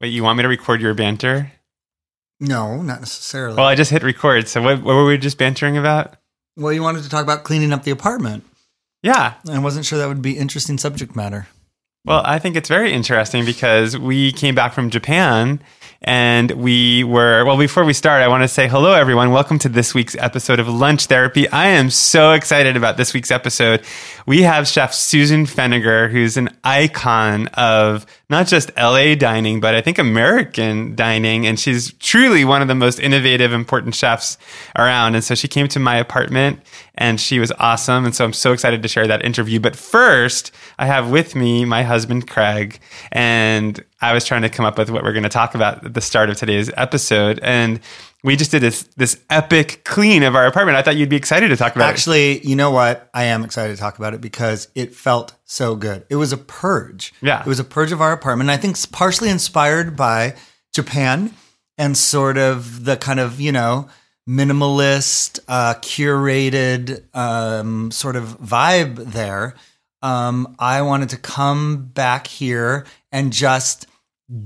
Wait, you want me to record your banter? No, not necessarily. Well, I just hit record. So what, what were we just bantering about? well, you wanted to talk about cleaning up the apartment. Yeah. I wasn't sure that would be interesting subject matter. Well, I think it's very interesting because we came back from Japan and we were, well, before we start, I want to say hello, everyone. Welcome to this week's episode of Lunch Therapy. I am so excited about this week's episode. We have Chef Susan Feniger, who's an icon of not just LA dining, but I think American dining. And she's truly one of the most innovative, important chefs around. And so she came to my apartment and she was awesome. And so I'm so excited to share that interview. But first, I have with me my husband, Craig, and I was trying to come up with what we're going to talk about at the start of today's episode. And we just did this this epic clean of our apartment. I thought you'd be excited to talk about Actually, you know what? I am excited to talk about it because it felt so good. It was a purge. Yeah. It was a purge of our apartment. I think it's partially inspired by Japan and sort of the kind of, you know, minimalist, uh, curated um, sort of vibe there. Um, I wanted to come back here and just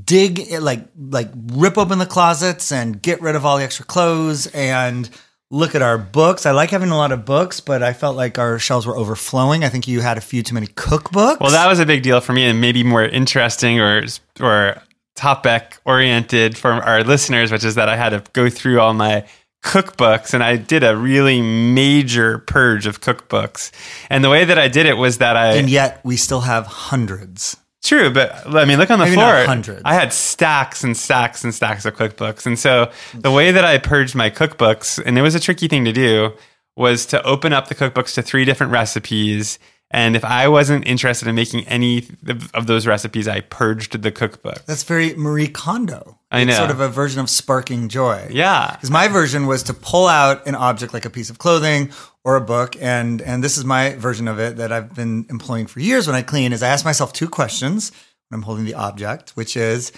dig like like rip open the closets and get rid of all the extra clothes and look at our books. I like having a lot of books, but I felt like our shelves were overflowing. I think you had a few too many cookbooks. Well, that was a big deal for me, and maybe more interesting or or topic oriented for our listeners, which is that I had to go through all my cookbooks and I did a really major purge of cookbooks. And the way that I did it was that I and yet we still have hundreds. True, but I mean, look on the Maybe floor. hundreds. I had stacks and stacks and stacks of cookbooks, and so the way that I purged my cookbooks, and it was a tricky thing to do, was to open up the cookbooks to three different recipes. And if I wasn't interested in making any of those recipes, I purged the cookbook. That's very Marie Kondo. I It's know. sort of a version of sparking joy. Yeah. Because my version was to pull out an object like a piece of clothing or a book, and and this is my version of it that I've been employing for years when I clean. Is I ask myself two questions when I'm holding the object, which is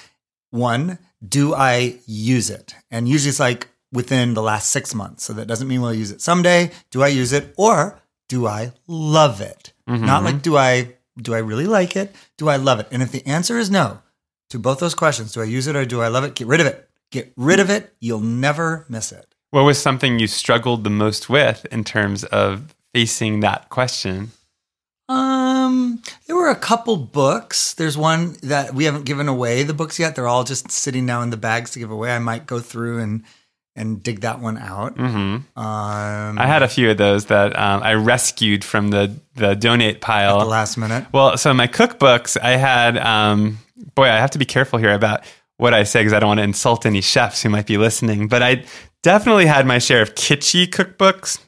one, do I use it? And usually it's like within the last six months. So that doesn't mean we'll use it someday. Do I use it, or do I love it? Mm-hmm. Not like do I do I really like it? Do I love it? And if the answer is no to both those questions, do I use it or do I love it? Get rid of it. Get rid of it. You'll never miss it. What was something you struggled the most with in terms of facing that question? Um, there were a couple books. There's one that we haven't given away the books yet. They're all just sitting now in the bags to give away. I might go through and and dig that one out. hmm Um, I had a few of those that um, I rescued from the the donate pile at the last minute. Well, so my cookbooks, I had, um, boy, I have to be careful here about what I say because I don't want to insult any chefs who might be listening. But I definitely had my share of kitschy cookbooks,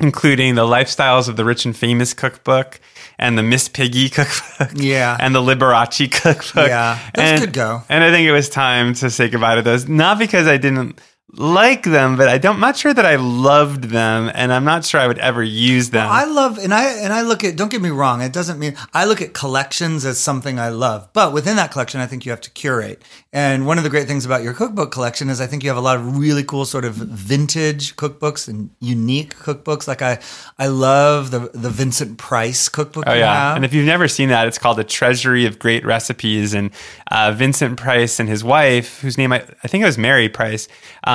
including the Lifestyles of the Rich and Famous cookbook and the Miss Piggy cookbook. Yeah. And the Liberace cookbook. Yeah, those and, could go. And I think it was time to say goodbye to those. Not because I didn't like them, but I don't, I'm not sure that I loved them, and I'm not sure I would ever use them. I love and I and I look at don't get me wrong, it doesn't mean I look at collections as something I love. But within that collection I think you have to curate. And one of the great things about your cookbook collection is I think you have a lot of really cool sort of vintage cookbooks and unique cookbooks. Like I I love the the Vincent Price cookbook Oh you yeah, have. and if you've never seen that, it's called the Treasury of Great Recipes." And uh, Vincent Price and his wife, whose name I, I think it was Mary Price,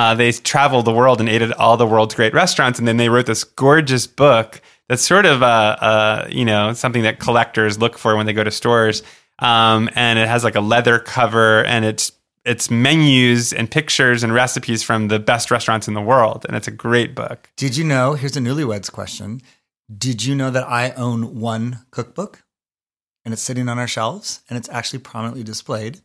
uh, they traveled the world and ate at all the world's great restaurants, and then they wrote this gorgeous book that's sort of uh, uh, you know something that collectors look for when they go to stores. Um, and it has like a leather cover, and it's it's menus and pictures and recipes from the best restaurants in the world, and it's a great book. Did you know, here's a newlyweds question. Did you know that I own one cookbook? And it's sitting on our shelves and it's actually prominently displayed.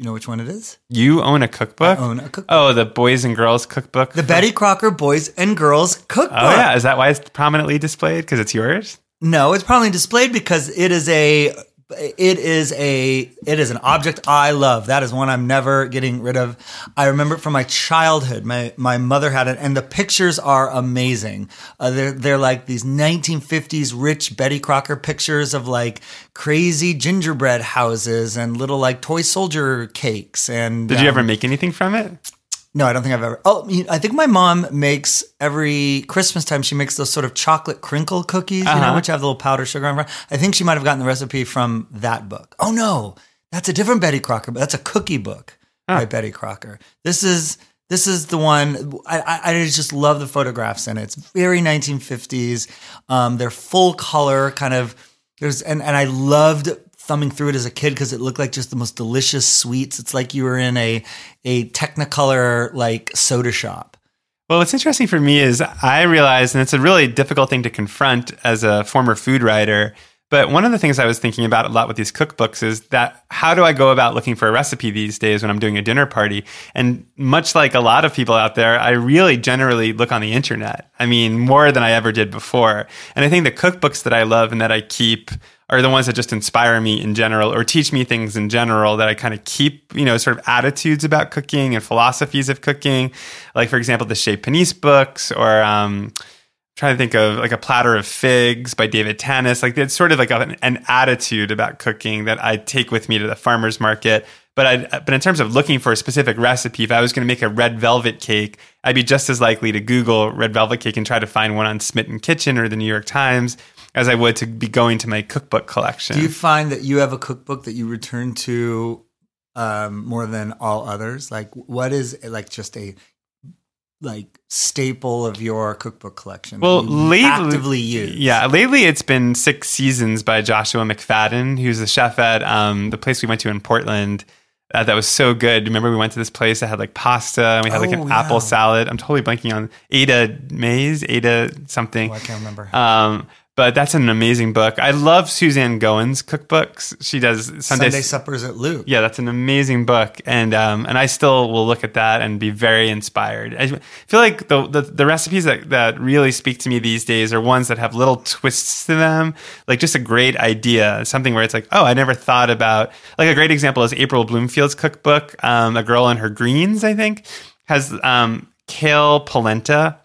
You know which one it is? You own a cookbook? I own a cookbook. Oh, the boys and girls cookbook. The Betty Crocker Boys and Girls Cookbook. Oh yeah, is that why it's prominently displayed? Because it's yours. No, it's probably displayed because it is a it is a it is an object I love. That is one I'm never getting rid of. I remember it from my childhood. My my mother had it, and the pictures are amazing. Uh, they're they're like these 1950s rich Betty Crocker pictures of like crazy gingerbread houses and little like toy soldier cakes. And Did you um, ever make anything from it? No, I don't think I've ever. Oh, I think my mom makes every Christmas time. She makes those sort of chocolate crinkle cookies, you know, Uh-huh. which have the little powdered sugar on front. I think she might have gotten the recipe from that book. Oh no, That's a different Betty Crocker, but that's a cookie book by Betty Crocker. This is this is the one I, I, I just love the photographs in it. It's very 1950s. Um, they're full color, kind of. There's and and I loved thumbing through it as a kid because it looked like just the most delicious sweets. It's like you were in a a Technicolor like soda shop. Well, what's interesting for me is I realized, and it's a really difficult thing to confront as a former food writer. But one of the things I was thinking about a lot with these cookbooks is that how do I go about looking for a recipe these days when I'm doing a dinner party? And much like a lot of people out there, I really generally look on the internet. I mean, more than I ever did before. And I think the cookbooks that I love and that I keep are the ones that just inspire me in general or teach me things in general that I kind of keep, you know, sort of attitudes about cooking and philosophies of cooking. Like, for example, the Chez Panisse books or, um, trying to think of like a platter of figs by David Tanis. Like it's sort of like an, an, attitude about cooking that I take with me to the farmer's market. But I, but in terms of looking for a specific recipe, if I was going to make a red velvet cake, I'd be just as likely to Google red velvet cake and try to find one on Smitten Kitchen or the New York Times as I would to be going to my cookbook collection. Do you find that you have a cookbook that you return to um, more than all others? Like, what is like just a like staple of your cookbook collection? Well, lately, actively used. Yeah, lately it's been Six Seasons by Joshua McFadden, who's the chef at um, the place we went to in Portland. Uh, that was so good. Remember, we went to this place that had like pasta and we had like Oh, an yeah. apple salad. I'm totally blanking on Ada Mays, Ada something. Oh, I can't remember. Um, but that's an amazing book. I love Suzanne Goin's cookbooks. She does Sunday, Sunday suppers at Lucques. yeah, that's an amazing book, and um, and I still will look at that and be very inspired. I feel like the the, the recipes that, that really speak to me these days are ones that have little twists to them, like just a great idea, something where it's like, oh, I never thought about. Like a great example is April Bloomfield's cookbook, um, A Girl and Her Greens, I think, has um, kale polenta.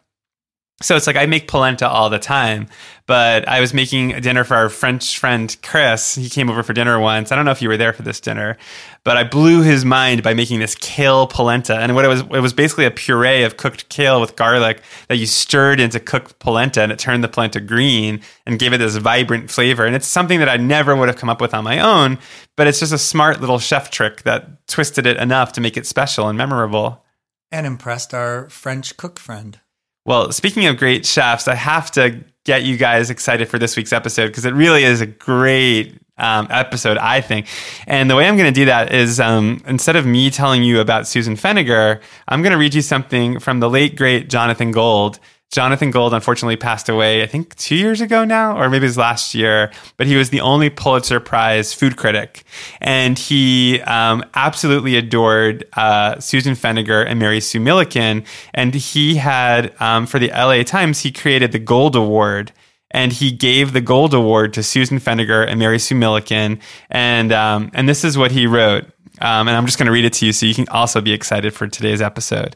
So it's like I make polenta all the time, but I was making a dinner for our French friend Chris. He came over for dinner once. I don't know if you were there for this dinner, but I blew his mind by making this kale polenta. And what it was, it was basically a puree of cooked kale with garlic that you stirred into cooked polenta, and it turned the polenta green and gave it this vibrant flavor. And it's something that I never would have come up with on my own, but it's just a smart little chef trick that twisted it enough to make it special and memorable. And impressed our French cook friend. Well, speaking of great chefs, I have to get you guys excited for this week's episode because it really is a great um, episode, I think. And the way I'm going to do that is um, instead of me telling you about Susan Feniger, I'm going to read you something from the late, great Jonathan Gold. Jonathan Gold unfortunately passed away, I think two years ago now, or maybe it was last year, but he was the only Pulitzer Prize food critic. And he um, absolutely adored uh, Susan Feniger and Mary Sue Milliken. And he had, um, for the LA Times, he created the Gold Award. And he gave the Gold Award to Susan Feniger and Mary Sue Milliken. And, um, and this is what he wrote. Um, and I'm just going to read it to you so you can also be excited for today's episode.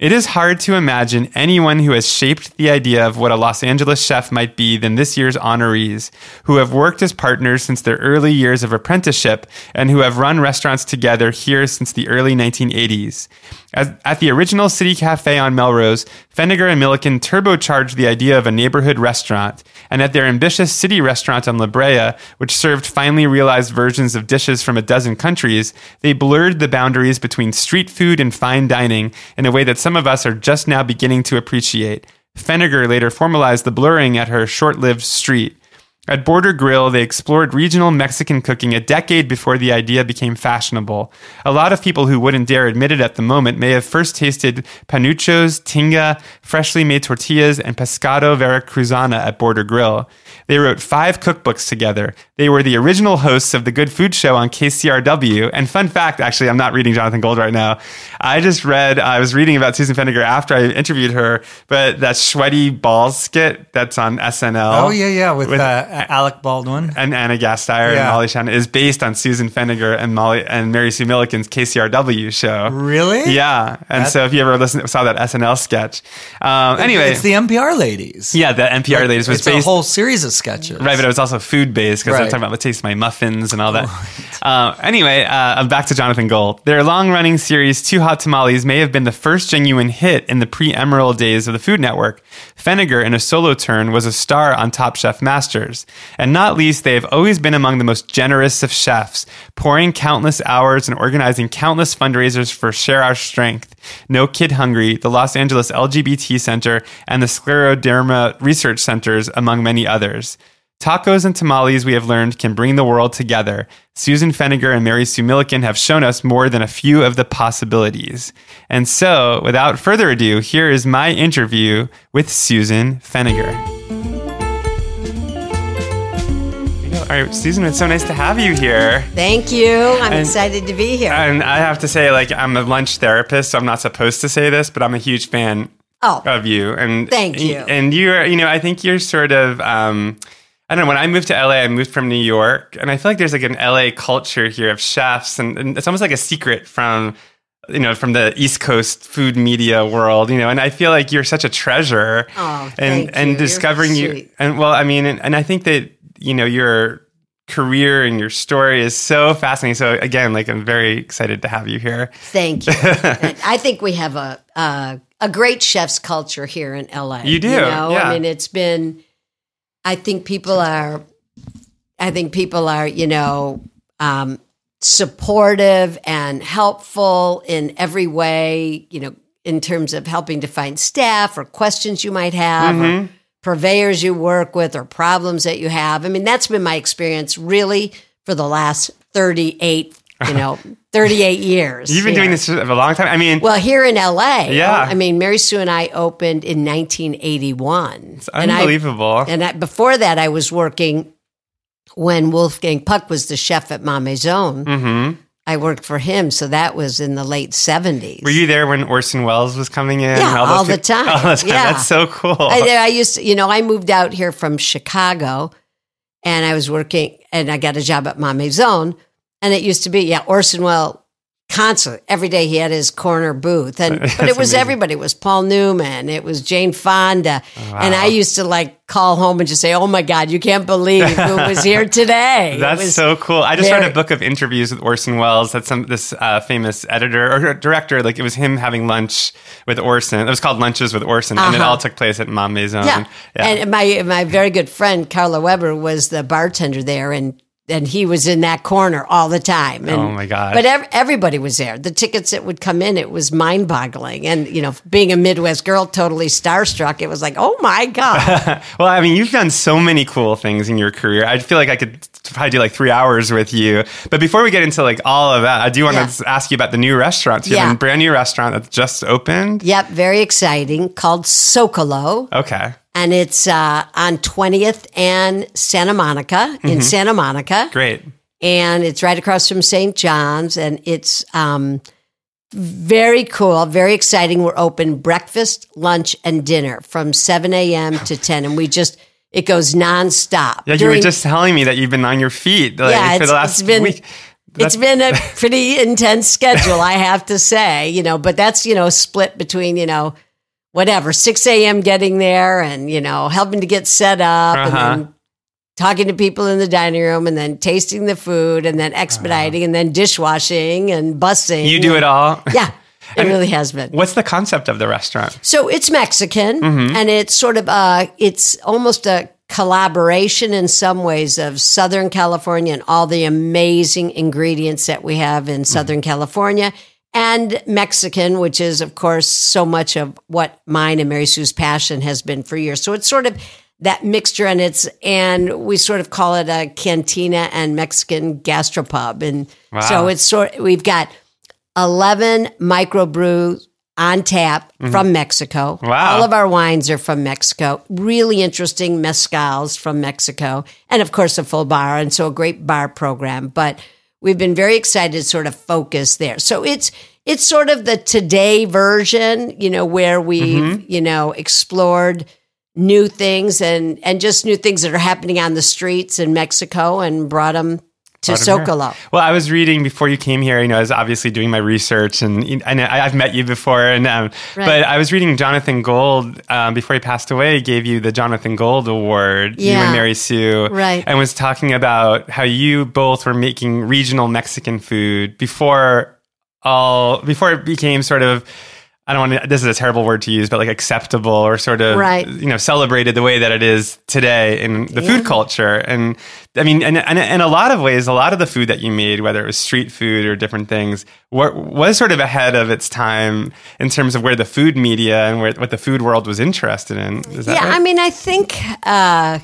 It is hard to imagine anyone who has shaped the idea of what a Los Angeles chef might be than this year's honorees, who have worked as partners since their early years of apprenticeship and who have run restaurants together here since the early 1980s. As, at the original City Cafe on Melrose, Feniger and Milliken turbocharged the idea of a neighborhood restaurant, and at their ambitious city restaurant on La Brea, which served finely realized versions of dishes from a dozen countries, they blurred the boundaries between street food and fine dining in a way that some of us are just now beginning to appreciate. Feniger later formalized the blurring at her short lived street. At Border Grill, they explored regional Mexican cooking a decade before the idea became fashionable. A lot of people who wouldn't dare admit it at the moment may have first tasted panuchos, tinga, freshly made tortillas, and pescado veracruzana at Border Grill. They wrote five cookbooks together. They were the original hosts of the Good Food Show on KCRW. And fun fact, actually, I'm not reading Jonathan Gold right now. I just read, I was reading about Susan Feniger after I interviewed her, but that sweaty balls skit that's on SNL. Oh yeah, yeah, with, With- uh, Alec Baldwin. and Anna Gasteyer and Molly Shannon is based on Susan Feniger and Molly and Mary Sue Milliken's KCRW show. Really? Yeah, and That- so if you ever listened, saw that SNL sketch, um, anyway, it's the NPR ladies. yeah, the NPR ladies was it's based a whole series of sketches. Right, but it was also food based because Right. talking about the taste of my muffins and all that. Uh, anyway, uh, back to Jonathan Gold. Their long running series, Two Hot Tamales, may have been the first genuine hit in the pre Emeril days of the Food Network. Feniger, in a solo turn, was a star on Top Chef Masters. Others. And not least, they have always been among the most generous of chefs, pouring countless hours and organizing countless fundraisers for Share Our Strength, No Kid Hungry, the Los Angeles LGBT Center, and the Scleroderma Research Centers, among many others. Tacos and tamales, we have learned, can bring the world together. Susan Feniger and Mary Sue Milliken have shown us more than a few of the possibilities. And so, without further ado, here is my interview with Susan Feniger. All right, Susan, it's so nice to have you here. Thank you. I'm And- excited to be here. And I have to say, like, I'm a lunch therapist, so I'm not supposed to say this, but I'm a huge fan oh, of you. And Thank you. And you're, you know, I think you're sort of. Um, I don't know. When I moved to LA, I moved from New York, and I feel like there's like an LA culture here of chefs, and, and it's almost like a secret from, you know, from the East Coast food media world, you know. And I feel like you're such a treasure, Oh, and thank and you. Discovering you, and well, I mean, and, and I think that you know your career and your story is so fascinating. So again, like I'm very excited to have you here. thank you. I think we have a uh, a great chef's culture here in LA. You do, know? yeah. I mean, it's been. I think people are. I think people are, you know, um, supportive and helpful in every way. You know, in terms of helping to find staff or questions you might have. Mm-hmm. Or, purveyors you work with or problems that you have. I mean, that's been my experience really for the last 38, you know, 38 years. You've been here. doing this for a long time. I mean, Well, here in LA. Yeah. I mean, Mary Sue and I opened in 1981. It's unbelievable. And, I, before that, I was working when Wolfgang Puck was the chef at Ma Maison. mm-hmm. I worked for him. So that was in the late 70s. Were you there when Orson Welles was coming in? Yeah, those all the time. All the time. Yeah. That's so cool. I, I used to, you know, I moved out here from Chicago and I was working and I got a job at Ma Maison. And it used to be, yeah, Orson Welles concert. Every day he had his corner booth. And but it was amazing. everybody. It was Paul Newman, it was Jane Fonda. And I used to like call home and just say, Oh my God, you can't believe who was here today. That's was- so cool. I just read a book of interviews with Orson Welles. That's some this uh, famous editor or director. Like it was him having lunch with Orson. It was called Lunches with Orson, and it Uh-huh. all took place at Ma Maison. Yeah. And my my very good friend Carla Weber was the bartender there and and he was in that corner all the time. And, Oh, my god! But ev- everybody was there. The tickets that would come in, it was mind boggling. And, you know, being a Midwest girl, totally starstruck, it was like, oh my God. well, I mean, you've done so many cool things in your career. I feel like I could probably do like three hours with you. But before we get into like all of that, I do want Yeah. to ask you about the new restaurant. You have Yeah. a brand new restaurant that's just opened. yep, very exciting, called Socalo. Okay. And it's uh, on 20th and Santa Monica, in Santa Monica. Great. and it's right across from St. John's, and it's um, very cool, very exciting. We're open breakfast, lunch, and dinner from seven a.m. to ten, and we just it goes nonstop. Yeah, you were just telling me that you've been on your feet like, Yeah, for the last been- week. it's been a pretty intense schedule, I have to say. You know, but that's you know split between you know whatever six a.m. getting there, and you know helping to get set up, Uh-huh. and then talking to people in the dining room, and then tasting the food, and then expediting, and then dishwashing and busing. You do it all. Yeah, it really has been. What's the concept of the restaurant? So it's Mexican, Mm-hmm. and it's sort of uh it's almost a collaboration in some ways of Southern California and all the amazing ingredients that we have in Mm-hmm. Southern California. And Mexican, which is, of course, so much of what mine and Mary Sue's passion has been for years. So it's sort of that mixture, and it's and we sort of call it a cantina and Mexican gastropub, and Wow. so it's sort. We've got 11 microbrews on tap from Mexico. Mm-hmm. Wow. All of our wines are from Mexico. Really interesting mezcals from Mexico. And of course, a full bar. And so a great bar program. But we've been very excited to sort of focus there. So it's, it's sort of the today version, you know, where we've, Mm-hmm. you know, explored new things and, and just new things that are happening on the streets in Mexico and brought them to Brought 'em here. Socalo. Well, I was reading before you came here. You know, I was obviously doing my research, and and I- I've met you before. And um, Right. but I was reading Jonathan Gold um, before he passed away. Gave you the Jonathan Gold Award. Yeah. You and Mary Sue, Right. And was talking about how you both were making regional Mexican food before all before it became sort of. I don't want to, this is a terrible word to use, but like acceptable or sort of, Right. you know, celebrated the way that it is today in the Yeah. food culture. And I mean, and, and in a lot of ways, a lot of the food that you made, whether it was street food or different things, wa- was sort of ahead of its time in terms of where the food media and where, what the food world was interested in. Is that yeah, right? I mean, I think, uh,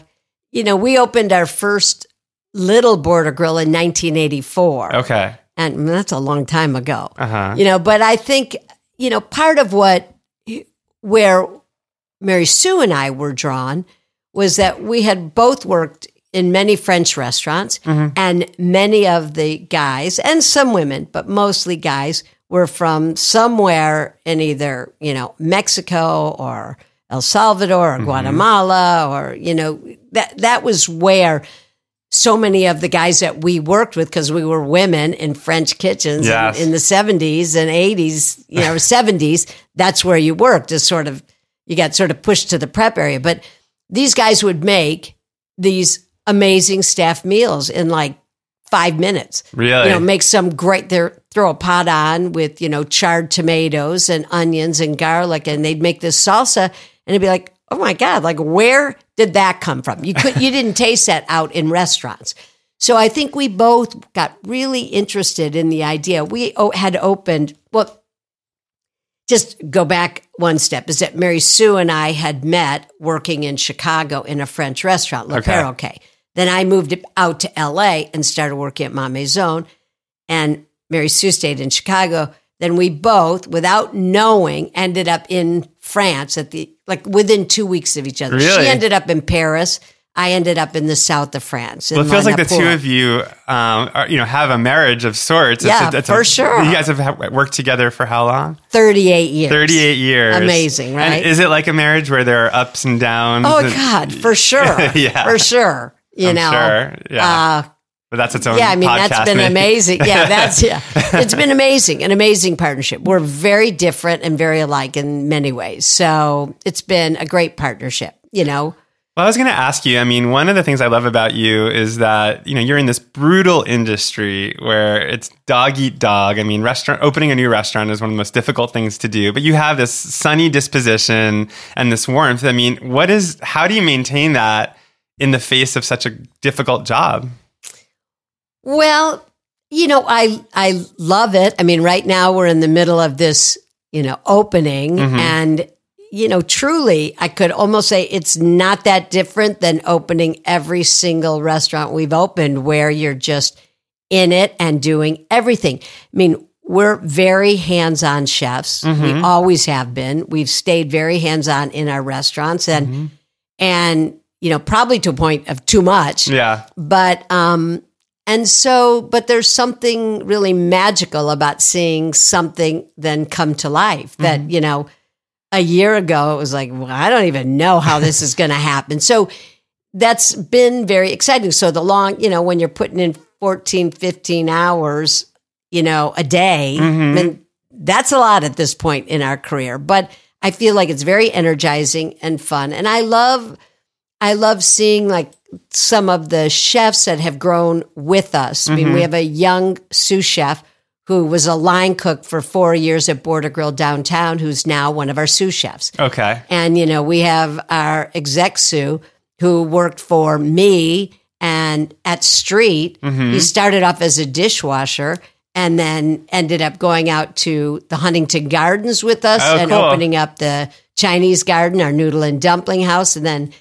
you know, we opened our first little border grill in 1984. okay. And that's a long time ago. Uh huh. You know, but I think, you know, part of what, where Mary Sue and I were drawn was that we had both worked in many French restaurants, mm-hmm. and many of the guys, and some women, but mostly guys, were from somewhere in either, you know, Mexico or El Salvador or mm-hmm. Guatemala or, you know, that, that was where so many of the guys that we worked with because we were women in French kitchens in- Yes. in, the 70s and 80s, you know, 70s, that's where you worked is sort of you got sort of pushed to the prep area, but these guys would make these amazing staff meals in like 5 minutes. Really? You know, make some great there throw a pot on with, you know, charred tomatoes and onions and garlic and they'd make this salsa and it'd be like, "Oh my god, like where did that come from?" You could you didn't taste that out in restaurants. So I think we both got really interested in the idea. We had opened well just go back one step is that Mary Sue and I had met working in Chicago in a French restaurant, Le Okay. Perroquet. Then I moved out to LA and started working at Ma Maison, and Mary Sue stayed in Chicago. Then we both, without knowing, ended up in France at the like within two weeks of each other. Really? She ended up in Paris. I ended up in the south of France. Well, it feels like the two of you, um, are, you know, have a marriage of sorts. Yeah, for sure. You guys have worked together for how long? 38 years. 38 years. Amazing, And right? is it like a marriage where there are ups and downs? Oh and- God, for sure. Yeah. For sure. You I'm know. sure. Yeah. Uh, but that's its own yeah, I mean that's been maybe. amazing. Yeah, that's yeah. It's been amazing, an amazing partnership. We're very different and very alike in many ways. So it's been a great partnership, you know. Well, I was going to ask you. I mean, one of the things I love about you is that you know you're in this brutal industry where it's dog eat dog. I mean, restaurant opening a new restaurant is one of the most difficult things to do, but you have this sunny disposition and this warmth. I mean, what is? How do you maintain that in the face of such a difficult job? Well, you know, I I love it. I mean, right now we're in the middle of this, you know, opening Mhm. and you know, truly, I could almost say it's not that different than opening every single restaurant we've opened where you're just in it and doing everything. I mean, we're very hands-on chefs. We always have been. We've stayed very hands-on in our restaurants and and you know, probably to a point of too much Yeah. but um and so but there's something really magical about seeing something then come to life that mm-hmm. you know a year ago it was like well, i don't even know how this is going to happen. So that's been very exciting. So the long you know when you're putting in 14 15 hours you know a day mm-hmm. I mean, that's a lot at this point in our career. But i feel like it's very energizing and fun. And i love I love seeing like some of the chefs that have grown with us. I mean, we have a young sous chef who was a line cook for four years at Border Grill downtown, who's now one of our sous chefs. Okay. And, you know, we have our exec sous who worked for me and at Street. Mm-hmm. He started off as a dishwasher and then ended up going out to the Huntington Gardens with us Oh, and cool. opening up the Chinese garden, our noodle and dumpling house. And then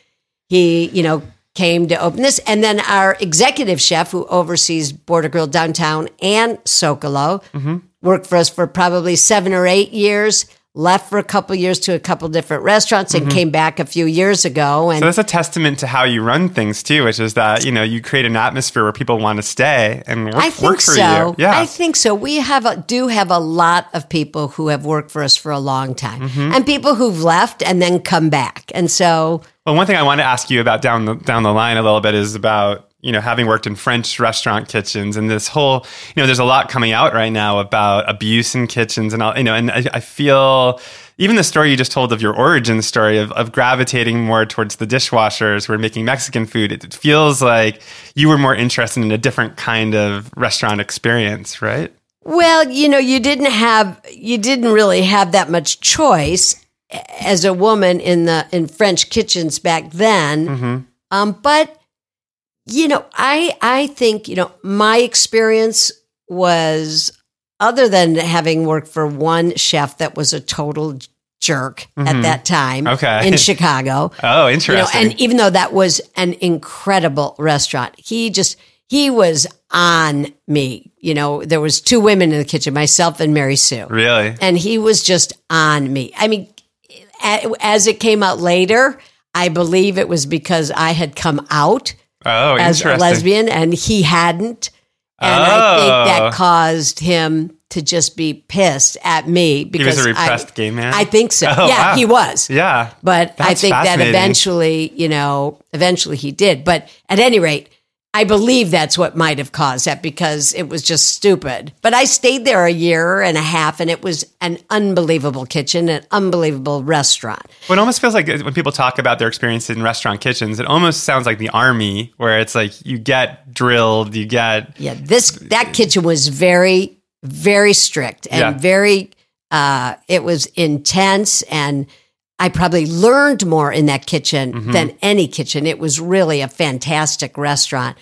he, you know, came to open this. And then our executive chef who oversees Border Grill downtown and Socalo Mm-hmm. worked for us for probably seven or eight years, left for a couple years to a couple different restaurants and came back a few years ago. And Mm-hmm. So that's a testament to how you run things too, which is that you know you create an atmosphere where people want to stay and work, I work think for so. you. Yeah. I think so. We have a, do have a lot of people who have worked for us for a long time, Mm-hmm. and people who've left and then come back. And so, Well, one thing I want to ask you about down the down the line a little bit is about you know having worked in French restaurant kitchens and this whole you know there's a lot coming out right now about abuse in kitchens and all you know and I, I feel even the story you just told of your origin story of, of gravitating more towards the dishwashers who are making Mexican food it, it feels like you were more interested in a different kind of restaurant experience right? Well, you know, you didn't have you didn't really have that much choice as a woman in the in French kitchens back then. Mm-hmm. Um, but you know, I I think you know my experience was other than having worked for one chef that was a total jerk at that time Mm-hmm. Okay. in Chicago. Oh, You know, interesting. and even though that was an incredible restaurant, he just he was on me. You know, there was two women in the kitchen, myself and Mary Sue, really? and he was just on me. I mean, as it came out later, I believe it was because I had come out Oh, as a lesbian and he hadn't. And I think Oh. that caused him to just be pissed at me because He was a I- repressed gay man. I think so. Oh, yeah, wow. he was. yeah. But I think that eventually, you know, eventually he did. But at any rate, I believe that's what might have caused that because it was just stupid. But I stayed there a year and a half and it was an unbelievable kitchen, an unbelievable restaurant. Well, it almost feels like when people talk about their experience in restaurant kitchens, it almost sounds like the army, where it's like you get drilled, you get Yeah, this that kitchen was very, very strict and Yeah. very. Uh, it was intense, and I probably learned more in that kitchen Mm-hmm. than any kitchen. It was really a fantastic restaurant,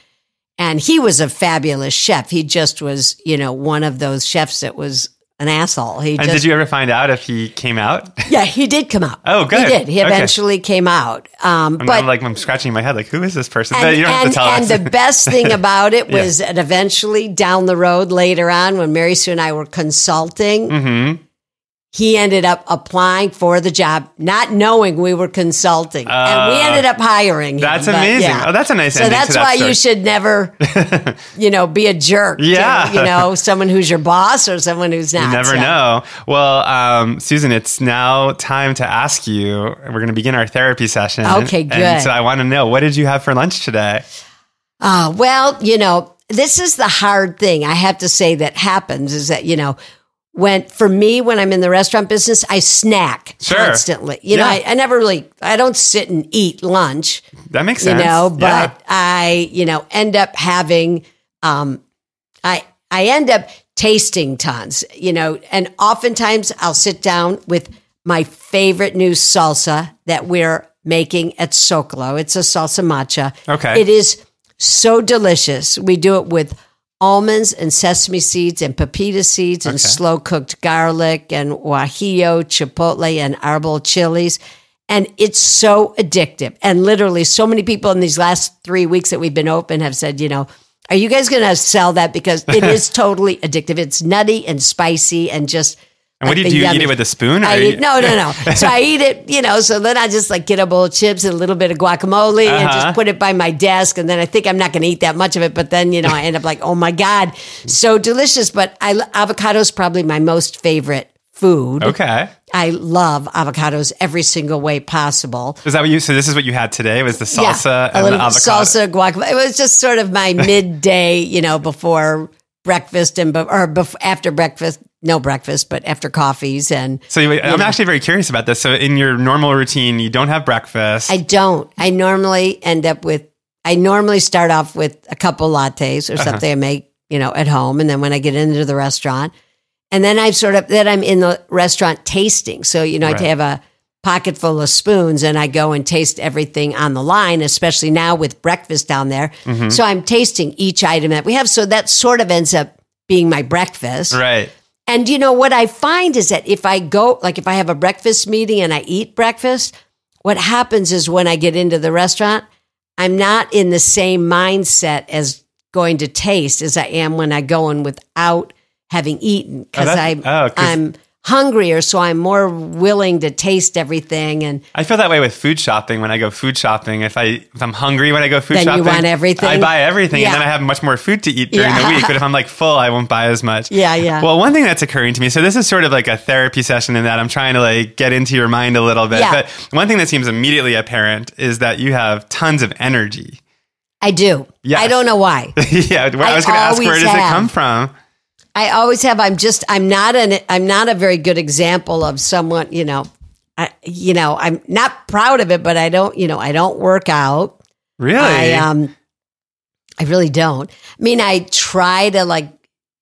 and he was a fabulous chef. He just was, you know, one of those chefs that was an asshole. He And just, did you ever find out if he came out? yeah, he did come out. Oh, good. He did. He Okay. eventually came out. Um, And but I'm like I'm scratching my head, like who is this person? and, you don't have to tell and us. the best thing about it Yeah. was that eventually down the road later on when Mary Sue and I were consulting, hmm he ended up applying for the job, not knowing we were consulting. and we Uh, ended up hiring him. That's but amazing. yeah. Oh, that's a nice So to that's that why story. you should never, you know, be a jerk. to, Yeah. you know, someone who's your boss or someone who's not. You never So- know. Well, um, Susan, it's now time to ask you. We're going to begin our therapy session. Okay, And good. so I want to know what did you have for lunch today? Ah, well, you know, this is the hard thing I have to say that happens is that, you know, when for me, when I'm in the restaurant business, I snack Sure. constantly. You know, I, I never really, I don't sit and eat lunch, That makes sense. you know, but Yeah. I, you know, end up having, um, I, I end up tasting tons, you know, and oftentimes I'll sit down with my favorite new salsa that we're making at Socalo. It's a salsa macha. Okay. It is so delicious. We do it with almonds and sesame seeds and pepita seeds and Okay. slow cooked garlic and guajillo, chipotle, and arbol chilies. And it's so addictive. And literally, so many people in these last three weeks that we've been open have said, you know, are you guys going to sell that? Because it is totally addictive. It's nutty and spicy and just. And what do you do? You eat it with a spoon? Or I eat, no, no, no. So I eat it, you know. So then I just like get a bowl of chips and a little bit of guacamole and Uh-huh. just put it by my desk. And then I think I'm not going to eat that much of it, but then you know I end up like, oh my god, so delicious. But I avocado is probably my most favorite food. Okay. I love avocados every single way possible. Is that what you? So this is what you had today? Was the salsa yeah, a and the little avocado? salsa guacamole. It was just sort of my midday, you know, before breakfast and be- or bef- after breakfast. No breakfast, but after coffees and So you- I'm know. actually very curious about this. So in your normal routine, you don't have breakfast. I don't. I normally end up with, I normally start off with a couple lattes Uh-huh. or something I make, you know, at home. And then when I get into the restaurant, and then I've sort of, then I'm in the restaurant tasting. So, you know, Right. I have a pocket full of spoons and I go and taste everything on the line, especially now with breakfast down there. Mm-hmm. So I'm tasting each item that we have. So that sort of ends up being my breakfast. right. And you know what I find is that if I go, like if I have a breakfast meeting and I eat breakfast, what happens is when I get into the restaurant, I'm not in the same mindset as going to taste as I am when I go in without having eaten because that's- oh, I'm oh, I'm hungrier, so I'm more willing to taste everything. And I feel that way with food shopping. When I go food shopping, if I if I'm hungry when I go food Then you shopping, want everything? I buy everything, Yeah. and then I have much more food to eat during the week. But if I'm like full, I won't buy as much. Yeah, yeah. Well, one thing that's occurring to me, so this is sort of like a therapy session in that I'm trying to like get into your mind a little bit. Yeah. But one thing that seems immediately apparent is that you have tons of energy. I do. Yeah. I don't know why. yeah, I, was going to ask where does it come from? I always have. I'm just. I'm not an. I'm not a very good example of someone. You know. I, you know. I'm not proud of it, but I don't. You know. I don't work out. Really? I um. I really don't. I mean, I try to like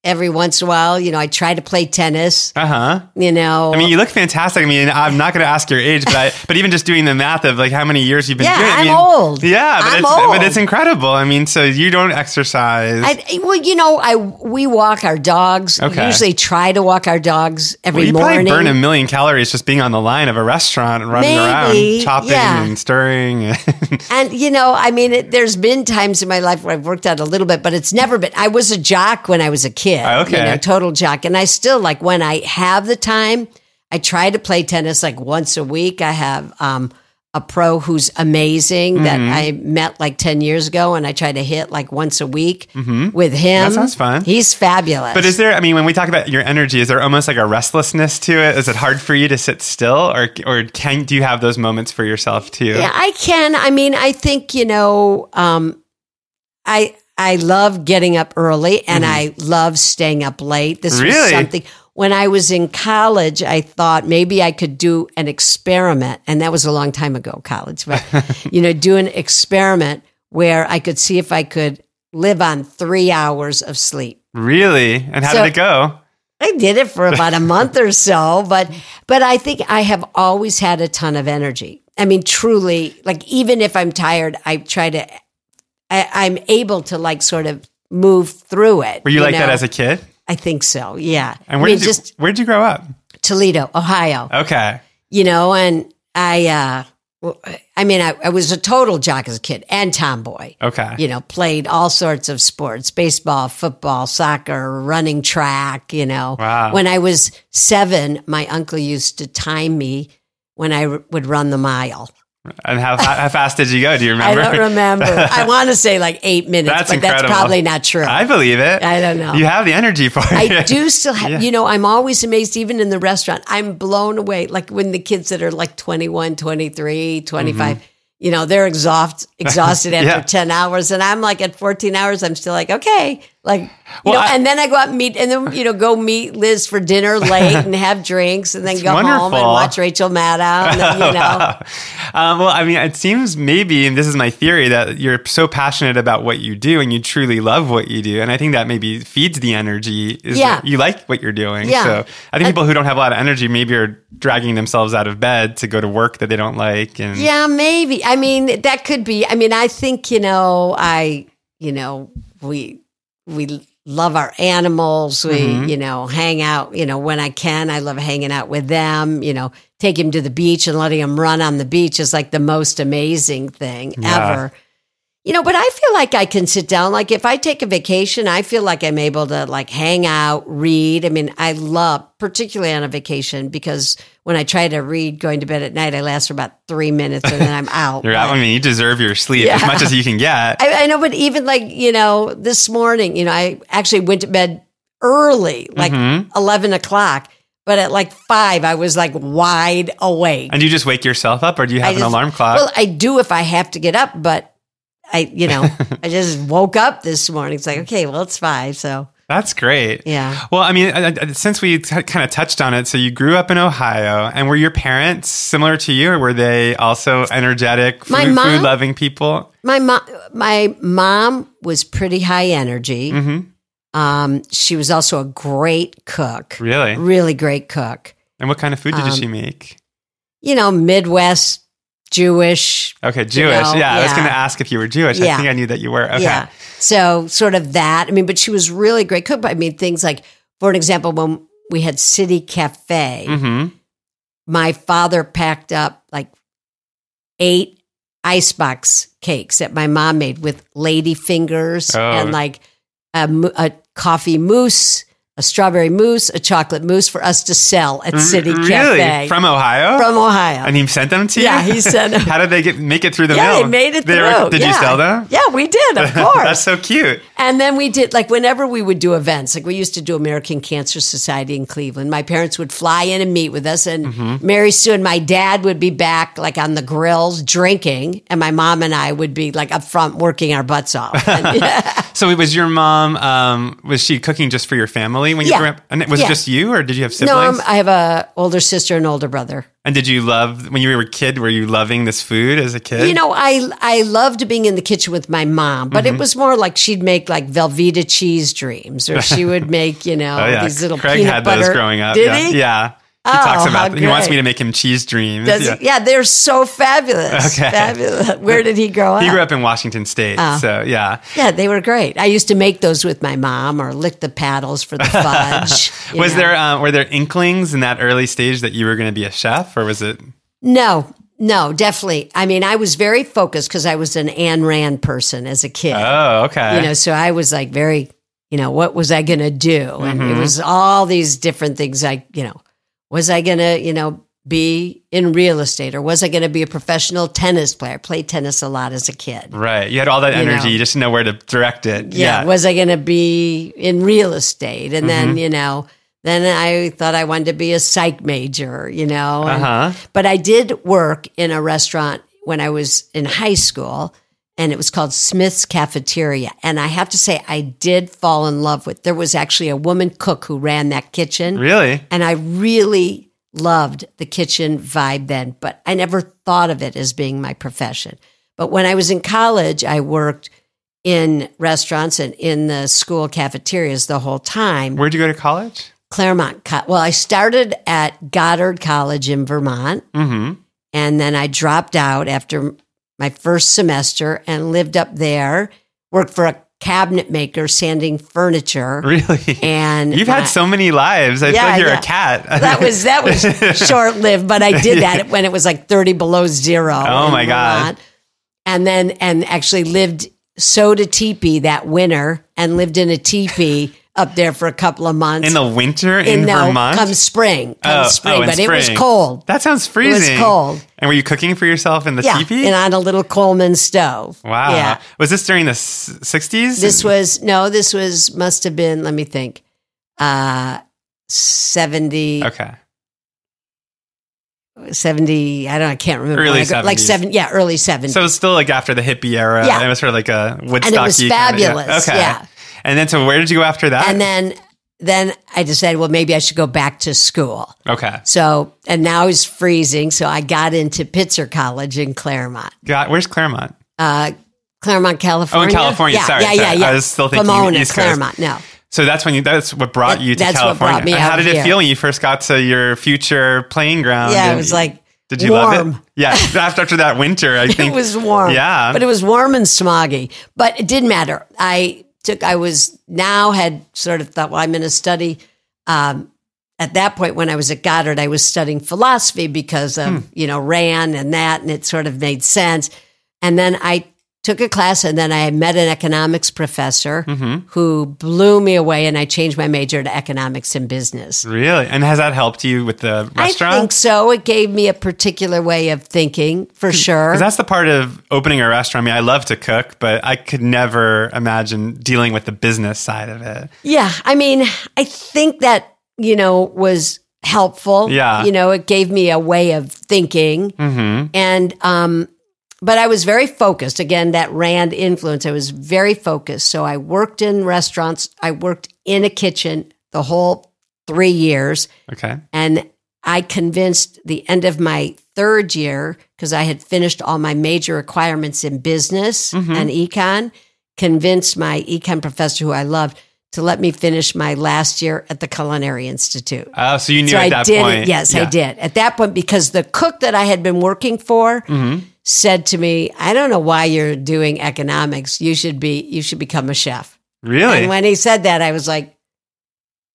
every once in a while. You know, I try to play tennis. Uh huh. You know, I mean, you look fantastic. I mean, I'm not going to ask your age, but I, but even just doing the math of like how many years you've been Yeah, doing it, I I'm mean, old. Yeah, but I'm it's but it's incredible. I mean, so you don't exercise. I, well, you know, I we walk our dogs. Okay. We usually try to walk our dogs every well, you morning. probably burn a million calories just being on the line of a restaurant and running Maybe, around, chopping yeah. and stirring. And you know, I mean, it, there's been times in my life where I've worked out a little bit, but it's never been. I was a jock when I was a kid. Oh, okay. you know, total jock, and I still like when I have the time. I try to play tennis like once a week. I have um, a pro who's amazing that Mm-hmm. I met like ten years ago, and I try to hit like once a week with him. That sounds fun. He's fabulous. Mm-hmm. But is there? I mean, when we talk about your energy, is there almost like a restlessness to it? Is it hard for you to sit still, or or can do you have those moments for yourself too? Yeah, I can. I mean, I think you know, um, I I love getting up early and I love staying up late. This was Mm-hmm. Something when I was in college. I thought maybe I could do an experiment, and that was a long time ago, college. But you know, do an experiment where I could see if I could live on three hours of sleep. Really? And how So- did it go? I did it for about a month or so, but but I think I have always had a ton of energy. I mean, truly, like even if I'm tired, I try to. I, I'm able to like sort of move through it. Were you, like that as a kid? I think so. Yeah. And I where mean, did you, just where did you grow up? Toledo, Ohio. Okay. You know, and I. uh I mean, I, I was a total jock as a kid and tomboy. Okay. you know, played all sorts of sports baseball, football, soccer, running track, you know. Wow. When I was seven, my uncle used to time me when I r- would run the mile. And how, how fast did you go? Do you remember? I don't remember. I want to say like eight minutes, That's but incredible. that's probably not true. I believe it. I don't know. You have the energy for I it. I do still have, Yeah. you know, I'm always amazed, even in the restaurant. I'm blown away. Like when the kids that are like 21, 23, 25, you know, they're exhaust, exhausted after Mm-hmm. Yeah. 10 hours. And I'm like at 14 hours, I'm still like, okay. Like, you Well, know, I- and then I go out and meet, and then, you know, go meet Liz for dinner late and have drinks and then go home and watch Rachel Maddow. And then, you know, um, well, I mean, it seems maybe, and this is my theory, that you're so passionate about what you do and you truly love what you do. And I think that maybe feeds the energy. Is Yeah. you like what you're doing. Yeah. So I think people who don't have a lot of energy maybe are dragging themselves out of bed to go to work that they don't like. And Yeah, maybe. I mean, that could be. I mean, I think you know, I you know, we we love our animals. We Mm-hmm. you know hang out. You know, when I can, I love hanging out with them. You know, take him to the beach and letting him run on the beach is like the most amazing thing Yeah. ever. You know, but I feel like I can sit down. Like if I take a vacation, I feel like I'm able to like hang out, read. I mean, I love, particularly on a vacation, because when I try to read going to bed at night, I last for about three minutes and then I'm out. You're out. I mean, you deserve your sleep Yeah. as much as you can get. I, I know, but even like, you know, this morning, you know, I actually went to bed early, like Mm-hmm. 11 o'clock, but at like five, I was like wide awake. and you just wake yourself up or do you have I an just- alarm clock? Well, I do if I have to get up, but I, you know, I just woke up this morning. It's like, okay, well, it's five. So, That's great. yeah. Well, I mean, since we t- kind of touched on it, so you grew up in Ohio, and were your parents similar to you, or were they also energetic, food, mom- loving people? My mom, my mom was pretty high energy. Mm-hmm. Um, she was also a great cook, Really? really great cook. And what kind of food did Um, she make? You know, Midwest Jewish. Okay, Jewish. know, yeah, I was going to ask if you were Jewish. I think I knew that you were. Okay. Yeah. So sort of that. I mean, but she was really great cook. I mean, things like, for an example, when we had City Cafe, hmm my father packed up like eight icebox cakes that my mom made with lady fingers Oh. and like a, a coffee mousse, a strawberry mousse, a chocolate mousse for us to sell at City really? Cafe From Ohio? from Ohio. and he sent them to you? Yeah, he sent them. How did they get make it through the yeah, mail? they made it They through. were- did you sell them? Yeah, we did, of course. That's so cute. And then we did like whenever we would do events, like we used to do American Cancer Society in Cleveland. My parents would fly in and meet with us, and Mm-hmm. Mary Sue and my dad would be back like on the grills drinking, and my mom and I would be like up front working our butts off. And, yeah. So it was your mom? Um, was she cooking just for your family when you Yeah. grew up? And it was Yeah. just you, or did you have No, siblings? I'm, I have a older sister and older brother. And did you love when you were a kid? Were you loving this food as a kid? You know, I I loved being in the kitchen with my mom, but Mm-hmm. it was more like she'd make like Velveeta cheese dreams, or she would make you know oh yeah, these little Craig peanut had butter. those growing up. Did yeah. he? Yeah. He Oh, talks about. He wants me to make him cheese dreams. Does yeah. he? Yeah, they're so fabulous. Okay. Fabulous. Where did he grow up? He grew up in Washington State, Oh. so yeah. Yeah, they were great. I used to make those with my mom or lick the paddles for the fudge. Was know. there uh, were there inklings in that early stage that you were going to be a chef, or was it? No, no, definitely. I mean, I was very focused because I was an Ayn Rand person as a kid. Oh, okay. you know, so I was like very, you know, what was I going to do? And Mm-hmm. it was all these different things like, you know, was I going to, you know, be in real estate or was I going to be a professional tennis player? I played tennis a lot as a kid. right. You had all that You energy. know. You just didn't know where to direct it. Yeah. Yeah. Was I going to be in real estate? And Mm-hmm. then, you know, then I thought I wanted to be a psych major, you know. and- Uh huh. But I did work in a restaurant when I was in high school, and it was called Smith's Cafeteria. And I have to say, I did fall in love with. There was actually a woman cook who ran that kitchen, Really? and I really loved the kitchen vibe then. But I never thought of it as being my profession. But when I was in college, I worked in restaurants and in the school cafeterias the whole time. Where'd you go to college? Claremont. Well, I started at Goddard College in Vermont, Mm-hmm. and then I dropped out after my first semester and lived up there. Worked for a cabinet maker sanding furniture, Really? and You've had so many lives. I feel like you're yeah. a cat. that was that was short lived, but I did that when it was like thirty below zero. Oh, my God. And then and actually lived sewed a teepee that winter and lived in a teepee up there for a couple of months. in the winter in, in no, Vermont. come spring, come Oh, spring, oh, but it was cold. that sounds freezing. cold. And were you cooking for yourself in the Yeah, teepee? and on a little Coleman stove. wow. Yeah. Was this during the 60s? This was no, this was must have been. Let me think. Uh, 70, okay. 70 I don't. I can't remember. Early go- like 70s. seven. Yeah, early seventies. So it was still like after the hippie era. Yeah. It was sort of like a woodstock and it was kind of- fabulous. okay. Yeah. And then so where did you go after that? And then then I decided, well, maybe I should go back to school. okay. So and now it's freezing, so I got into Pitzer College in Claremont. Got where's Claremont? Uh, Claremont, California. Oh, in California. Yeah, Sorry, yeah, sorry. yeah, yeah. I was still thinking Pomona, East Coast. Claremont. No, So that's when you that's what brought That- you to that's what California. brought me How did it here. feel when you first got to your future playing ground? yeah, it was like Did you warm. love it? Yeah. after after that winter, I think it was warm. Yeah. But it was warm and smoggy. But it didn't matter. I took, I was now had sort of thought, well, I'm going to study. Um, at that point, when I was at Goddard, I was studying philosophy because of, Hmm. you know, Rand and that, and it sort of made sense. And then I took a class and then I met an economics professor Mm-hmm. who blew me away and I changed my major to economics and business. Really? And has that helped you with the restaurant? I think so. It gave me a particular way of thinking for sure. that's the part of opening a restaurant. I mean, I love to cook, but I could never imagine dealing with the business side of it. Yeah, I mean, I think that you know was helpful. Yeah. you know, it gave me a way of thinking, Mm-hmm. and um, but I was very focused. Again, that Rand influence. I was very focused. So I worked in restaurants. I worked in a kitchen the whole three years, Okay. and I convinced the end of my third year because I had finished all my major requirements in business Mhm. and econ. Convinced my econ professor, who I loved, to let me finish my last year at the Culinary Institute. Oh, so you knew so at I that did point. Yes, I did at that point because the cook that I had been working for Mhm. Said to me, "I don't know why you're doing economics. You should be. You should become a chef." Really? And when he said that, I was like,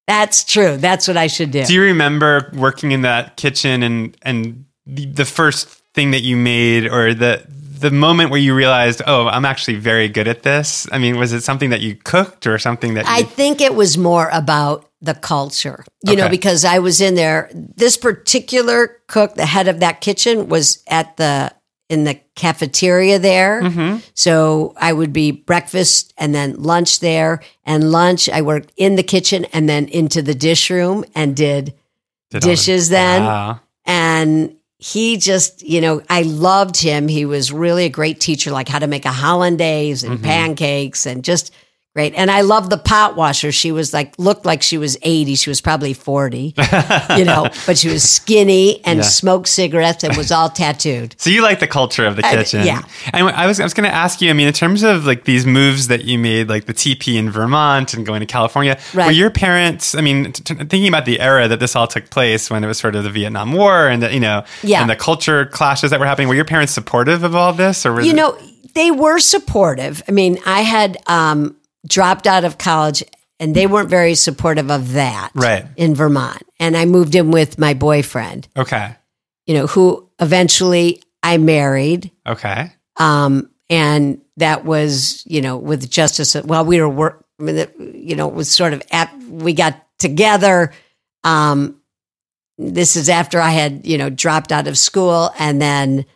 "That's true. That's what I should do." Do you remember working in that kitchen and and the, the first thing that you made or the the moment where you realized, "Oh, I'm actually very good at this?" I mean, was it something that you cooked or something that I think it was more about the culture, you know, because I was in there. This particular cook, the head of that kitchen, was at the in the cafeteria there. Mhm. So I would be breakfast and then lunch there, and lunch I worked in the kitchen and then into the dish room and did did dishes then. Wow. and he just you know i loved him he was really a great teacher like how to make a hollandaise and pancakes and just Great. And I love the pot washer. She was like, looked like she was 80. She was probably 40, you know, but she was skinny and Yeah. smoked cigarettes and was all tattooed. So you like the culture of the kitchen, yeah. And I was I was going to ask you. I mean, in terms of like these moves that you made, like the TP in Vermont and going to California, were your parents? I mean, t- t- thinking about the era that this all took place when it was sort of the Vietnam War and the, you know, Yeah. and the culture clashes that were happening. Were your parents supportive of all this, or was You it- know, they were supportive. I mean, I had um, dropped out of college and they weren't very supportive of that Right. in Vermont. And I moved in with my boyfriend, okay, you know, who eventually I married. okay, Um, and that was, you know, with Justice. Well, we were work, I mean, you know, it was sort of at, we got together. Um, this is after I had, you know, dropped out of school and then,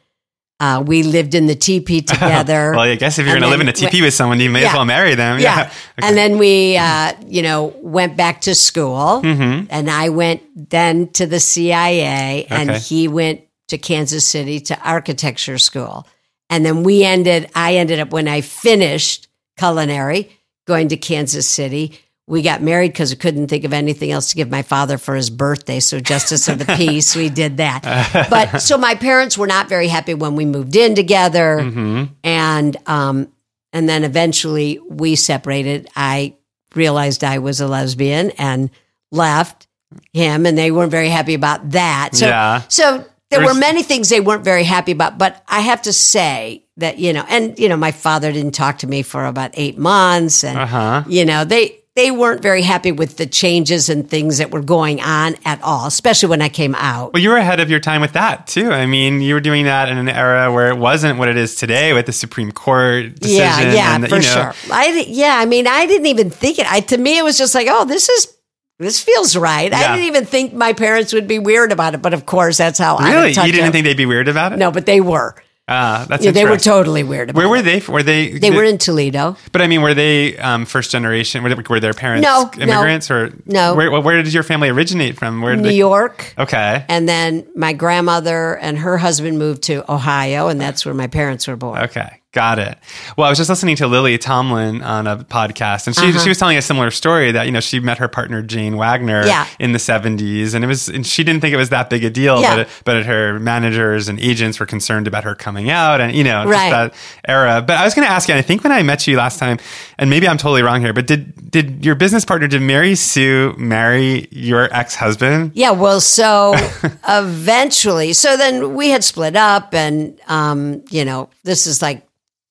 uh, we lived in the teepee together. well, I guess if you're going to live in a teepee TP with someone, you may as well marry them. yeah. Yeah, And then we, uh, you know, went back to school Mhm. and I went then to the CIA and Okay. he went to Kansas City to architecture school. And then we ended, I ended up when I finished culinary going to Kansas City. We got married because we couldn't think of anything else to give my father for his birthday. So justice of the peace, we did that. But so my parents were not very happy when we moved in together hmm and um and then eventually we separated i realized i was a lesbian and left him and they weren't very happy about that so Yeah. so there There's- were many things they weren't very happy about but i have to say that you know and you know my father didn't talk to me for about 8 months and Uh huh. you know they they weren't very happy with the changes and things that were going on at all especially when i came out Well, you were ahead of your time with that too. I mean, you were doing that in an era where it wasn't what it is today with the Supreme Court decision. Yeah, yeah, and, for you know, sure. I yeah, I mean, I didn't even think it. I to me, it was just like, oh, this is this feels right. I didn't even think my parents would be weird about it, but of course, that's how I Really, you didn't think they'd be weird about it? No, but they were. Ah, that's Yeah, they were totally weird about Where were they? Were they? They were in Toledo. But I mean, were they um, first generation? Were, they, were their parents No, no. immigrants or No. Where, where did your family originate from? Where did New they, York. Okay. And then my grandmother and her husband moved to Ohio, and that's where my parents were born. Okay. Got it. Well, I was just listening to Lily Tomlin on a podcast, and she Uh-huh. she was telling a similar story that you know she met her partner Jane Wagner Yeah. in the seventies, and it was and she didn't think it was that big a deal, Yeah. but it, but her managers and agents were concerned about her coming out, and you know just Right. that era. But I was going to ask you, and I think when I met you last time, and maybe I'm totally wrong here, but did did your business partner did Mary Sue marry your ex husband? Yeah, well, so eventually, so then we had split up, and um, you know, this is like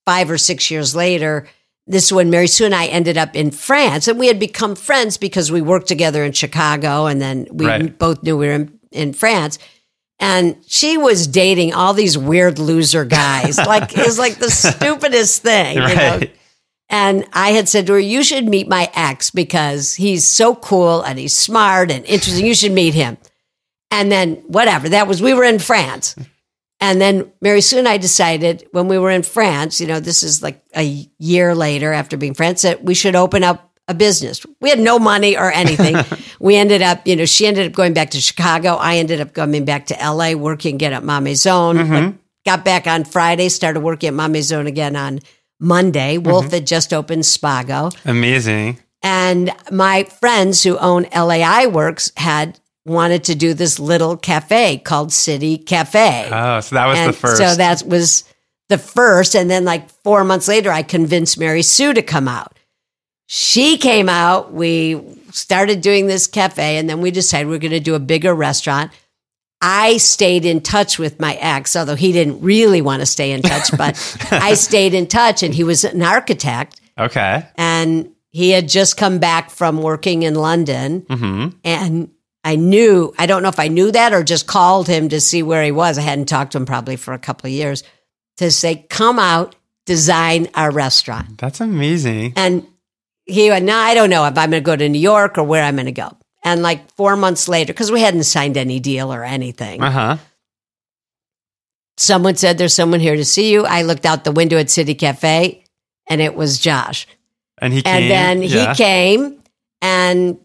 five or six years later. This is when Mary Sue and I ended up in France, and we had become friends because we worked together in Chicago, and then we Right. both knew we were in, in France. And she was dating all these weird loser guys. like it was like the stupidest thing. You know? And I had said to her, You should meet my ex because he's so cool and he's smart and interesting. You should meet him. And then, whatever, that was, we were in France. And then Mary Sue and I decided when we were in France, you know, this is like a year later after being in France, that we should open up a business. We had no money or anything. we ended up, you know, she ended up going back to Chicago. I ended up coming back to LA, working again at Ma Maison. Mm-hmm. But got back on Friday, started working at Ma Maison again on Monday. Mm-hmm. Wolf had just opened Spago. Amazing. And my friends who own L.A. Eyeworks had wanted to do this little cafe called City Cafe. Oh, so that was and the first. So that was the first. And then, like four months later, I convinced Mary Sue to come out. She came out. We started doing this cafe, and then we decided we are going to do a bigger restaurant. I stayed in touch with my ex, although he didn't really want to stay in touch, but I stayed in touch, and he was an architect okay. and he had just come back from working in London hmm and I knew I don't know if I knew that or just called him to see where he was. I hadn't talked to him probably for a couple of years to say, "Come out, design our restaurant." That's amazing. And he went, "No, I don't know if I'm going to go to New York or where I'm going to go." And like 4 months later cuz we hadn't signed any deal or anything. Uh huh. Someone said there's someone here to see you. I looked out the window at City Cafe and it was Josh. And he and then yeah. he came and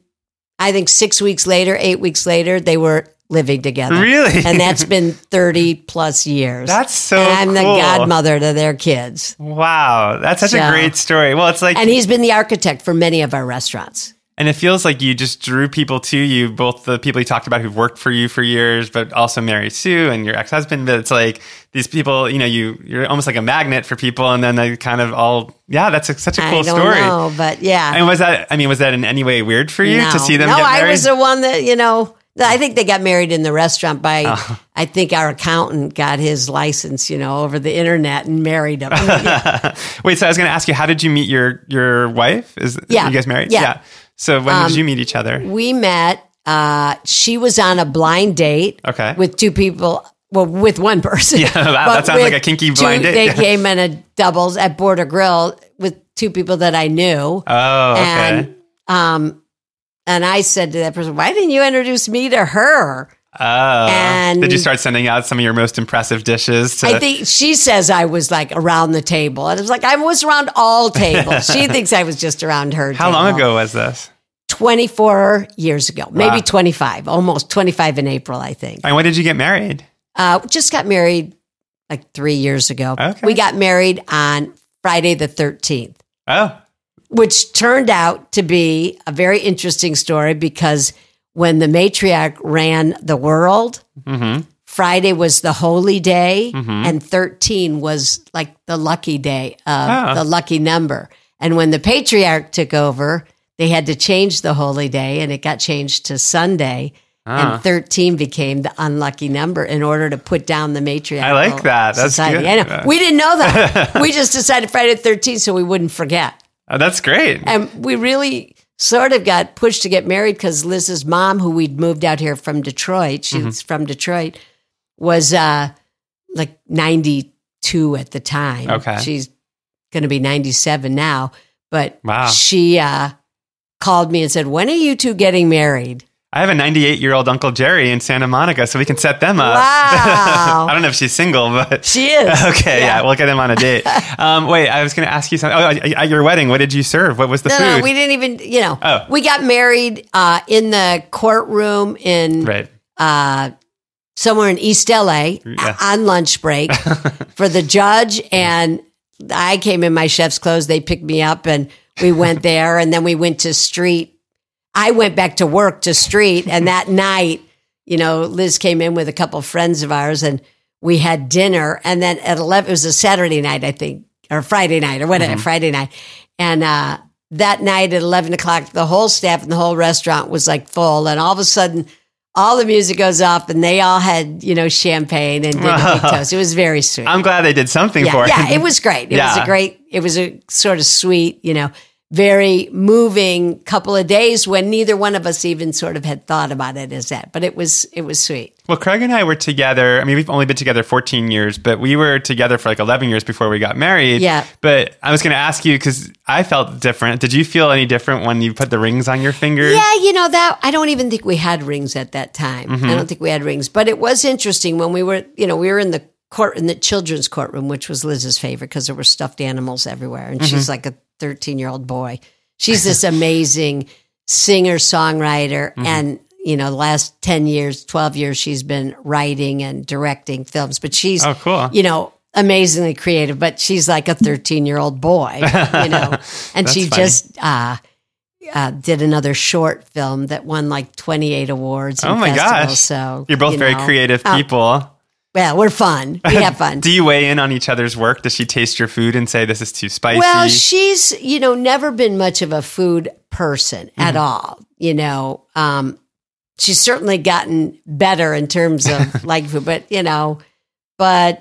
i think six weeks later eight weeks later they were living together. Really? And that's been 30 plus years. That's so And I'm the godmother to their kids. Wow, that's such a great story. Well, it's like, And he's been the architect for many of our restaurants. And it feels like you just drew people to you, both the people you talked about who've worked for you for years, but also Mary Sue and your ex-husband. But it's like these people, you know, you you're almost like a magnet for people, and then they kind of all, yeah, that's a, such a cool I don't story. know, but yeah. And was that? I mean, was that in any way weird for you no. to see them No, I was the one that, you know, I think they got married in the restaurant by, Oh. I think our accountant got his license, you know, over the internet and married him. Wait, so I was going to ask you, how did you meet your your wife? Is Yeah. you guys married? Yeah. Um, So when did you meet each other? we met, uh, she was on a blind date Okay. with two people. Well, with one person. Yeah, But that sounds like a kinky two- blind date. They came in a doubles at Border Grill with two people that I knew. Oh, okay. And um, and I said to that person, "Why didn't you introduce me to her?" Oh, and- did you start sending out some of your most impressive dishes? To, I think she says I was like around the table, and I was like, I was around all tables. she thinks I was just around her. how long ago was this? Twenty four years ago, maybe Wow. twenty five, almost twenty five in April, I think. And when did you get married? Uh, just got married like three years ago. Okay. We got married on Friday the thirteenth. Oh, which turned out to be a very interesting story because when the matriarch ran the world, mm-hmm. Friday was the holy day, Mhm. and 13 was like the lucky day, uh, the lucky number. And when the patriarch took over, they had to change the holy day, and it got changed to Sunday. Ah. And 13 became the unlucky number in order to put down the matriarch. I like that. That's good. I know. We didn't know that. we just decided Friday the 13th so we wouldn't forget. Oh, that's great. And we really sort of got pushed to get married because Liz's mom, who we'd moved out here from Detroit, she Mm-hmm. was from Detroit, was uh, like 92 at the time. Okay. She's going to be 97 now. But Wow. she uh, called me and said, When are you two getting married? I have a 98 year old Uncle Jerry in Santa Monica, so we can set them up. Wow. I don't know if she's single, but She is. okay, yeah. we'll get them on a date. Um, wait, I was going to ask you something. Oh, at your wedding, what did you serve? What was the No, food? no, we didn't even, you know, Oh. we got married uh, in the courtroom in right. uh, somewhere in East LA Yeah. on lunch break for the judge. And I came in my chef's clothes. They picked me up and we went there. And then we went to street. I went back to work to street. And that night, you know, Liz came in with a couple friends of ours and we had dinner. And then at 11, it was a Saturday night, I think, or Friday night or whatever, Friday night. And, uh, that night at 11 o'clock, the whole staff and the whole restaurant was like full. And all of a sudden, all the music goes off and they all had, you know, champagne and did a big toast. It was very sweet. I'm glad they did something yeah, for it. yeah, it was great. It was a great, it was a sort of sweet, you know, very moving couple of days when neither one of us even sort of had thought about it as that. But it was, it was sweet. Well, Craig and I were together. I mean, we've only been together 14 years, but we were together for like 11 years before we got married. Yeah. But I was going to ask you because I felt different. Did you feel any different when you put the rings on your fingers? Yeah, you know that I don't even think we had rings at that time. Mm-hmm. I don't think we had rings, but it was interesting when we were, you know, we were in the court in the children's courtroom, which was Liz's favorite because there were stuffed animals everywhere, and Mm-hmm. she's like a thirteen-year-old boy. She's this amazing singer songwriter, Mm-hmm. and you know, the last ten years, twelve years, she's been writing and directing films. But she's, Oh, cool. you know. Amazingly creative, but she's like a 13 year old boy, you know, and she funny. just, uh, uh, did another short film that won like 28 awards. Oh my festivals, gosh. So You're both you very know. creative Oh, people. Well, we're fun. We have fun. Do you weigh in on each other's work? Does she taste your food and say this is too spicy? well, she's you know never been much of a food person Mm-hmm. at all. You know, um, she's certainly gotten better in terms of like food, but you know, but.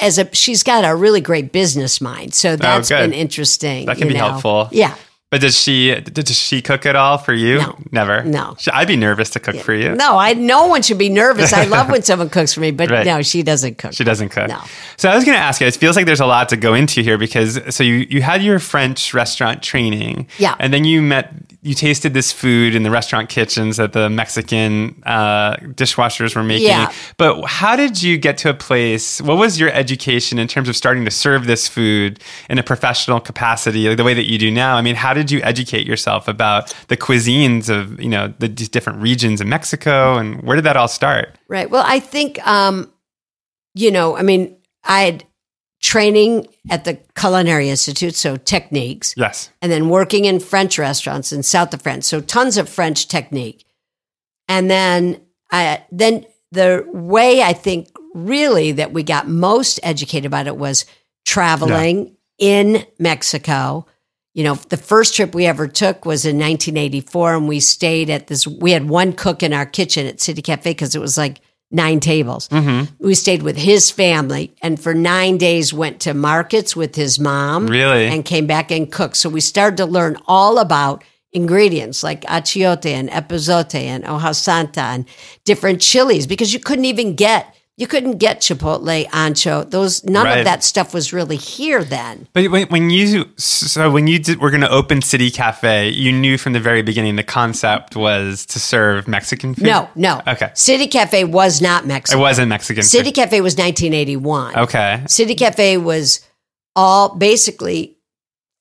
As a, she's got a really great business mind, so that's Oh, been interesting. That can be know. helpful. Yeah, but does she does she cook it all for you? No. Never. No. I'd be nervous to cook for you. no, I no one should be nervous. I love when someone cooks for me, but Right. no, she doesn't cook. She doesn't cook. No. So I was going to ask you. It feels like there's a lot to go into here because so you you had your French restaurant training. Yeah. And then you met you tasted this food in the restaurant kitchens that the Mexican uh, dishwashers were making. Yeah. But how did you get to a place? What was your education in terms of starting to serve this food in a professional capacity, like the way that you do now? I mean, how did you educate yourself about the cuisines of you know the different regions in Mexico, and where did that all start? Right. Well, I think, um, you know, I mean, I had training at the Culinary Institute, so techniques, Yes. and then working in French restaurants in South of France, so tons of French technique. And then, I, then the way I think really that we got most educated about it was traveling in Mexico. You know, the first trip we ever took was in 1984, and we stayed at this. We had one cook in our kitchen at City Cafe because it was like nine tables. Mm-hmm. We stayed with his family, and for nine days went to markets with his mom. Really? and came back and cooked. So we started to learn all about ingredients like achiote and epazote and hoja santa and different chilies because you couldn't even get you couldn't get chipotle ancho those none Right. of that stuff was really here then But when, when you so when you did, were going to open City Cafe, you knew from the very beginning the concept was to serve Mexican food. no no Okay. city cafe was not Mexican. it wasn't Mexican. city food. cafe was 1981 Okay. city cafe was all basically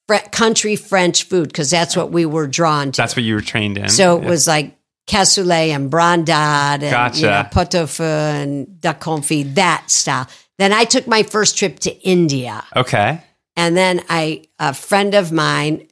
fr- country french food because that's what we were drawn to That's what you were trained in. So it Yeah. was like cassoulet and brandade and Gotcha. you know, pot au feu and duck confit, that style. Then I took my first trip to India. okay. And then I, a friend of mine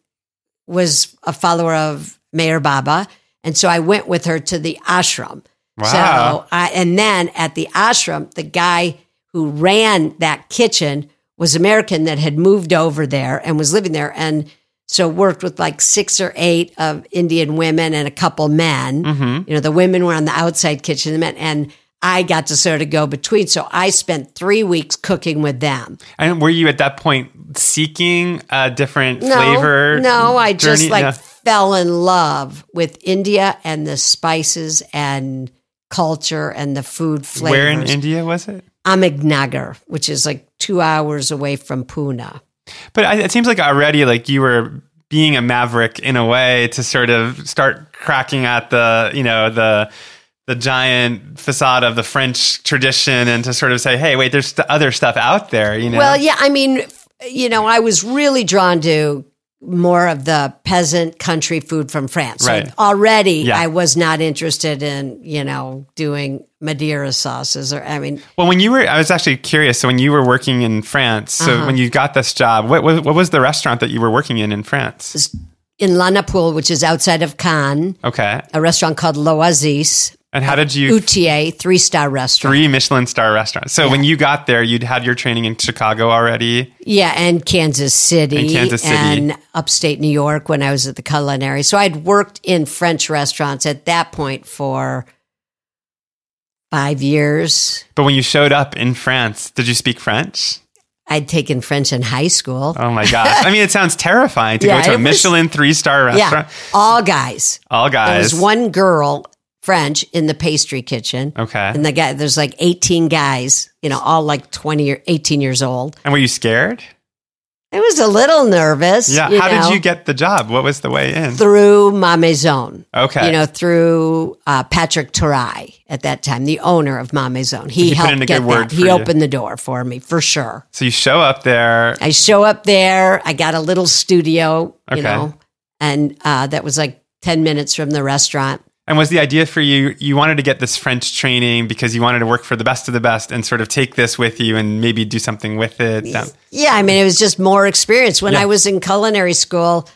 was a follower of Meher Baba. And so I went with her to the ashram. Wow. So I, and then at the ashram, the guy who ran that kitchen was American that had moved over there and was living there. And so worked with like six or eight of Indian women and a couple men. hmm You know, the women were on the outside kitchen, the men, and I got to sort of go between. So I spent three weeks cooking with them. And were you at that point seeking a different No, flavor? no, I just journey? like No. fell in love with India and the spices and culture and the food flavors. Where in India was it? Ahmednagar, which is like two hours away from Pune. But it seems like already like you were being a maverick in a way to sort of start cracking at the you know the the giant facade of the French tradition and to sort of say, hey, wait, there's other stuff out there. You know. Well, yeah, I mean, you know, I was really drawn to more of the peasant country food from France. So already Yeah. I was not interested in, you know, doing Madeira sauces or I mean, Well, when you were, I was actually curious. So when you were working in France, so Uh-huh. when you got this job, what, what what was the restaurant that you were working in in France? in La Napoule, which is outside of Cannes, Okay, a restaurant called L'Oasis, and how did you Outhier, three star restaurant. three Michelin star restaurants? So when you got there, you'd had your training in Chicago already. Yeah, and Kansas City, And Kansas City. and upstate New York when I was at the culinary. So I'd worked in French restaurants at that point for five years. But when you showed up in France, did you speak French? I'd taken French in high school. Oh my gosh! I mean, it sounds terrifying to Yeah, go to a Michelin three star restaurant. yeah, all guys. All There guys. was one girl, French, in the pastry kitchen. Okay. And the guy, there's like 18 guys, you know, all like 20 or 18 years old. And were you scared? I was a little nervous. Yeah. How know, did you get the job? What was the way in? through Ma Maison? Okay. You know, through uh, Patrick Terrail at that time, the owner of Ma Maison. He he put helped in a get good word that. He you. opened the door for me for sure. so you show up there. I show up there. I got a little studio, Okay. you know, and uh, that was like 10 minutes from the restaurant. And was the idea for you, you wanted to get this French training because you wanted to work for the best of the best and sort of take this with you and maybe do something with it? Yeah, I mean, it was just more experience. When Yeah. I was in culinary school,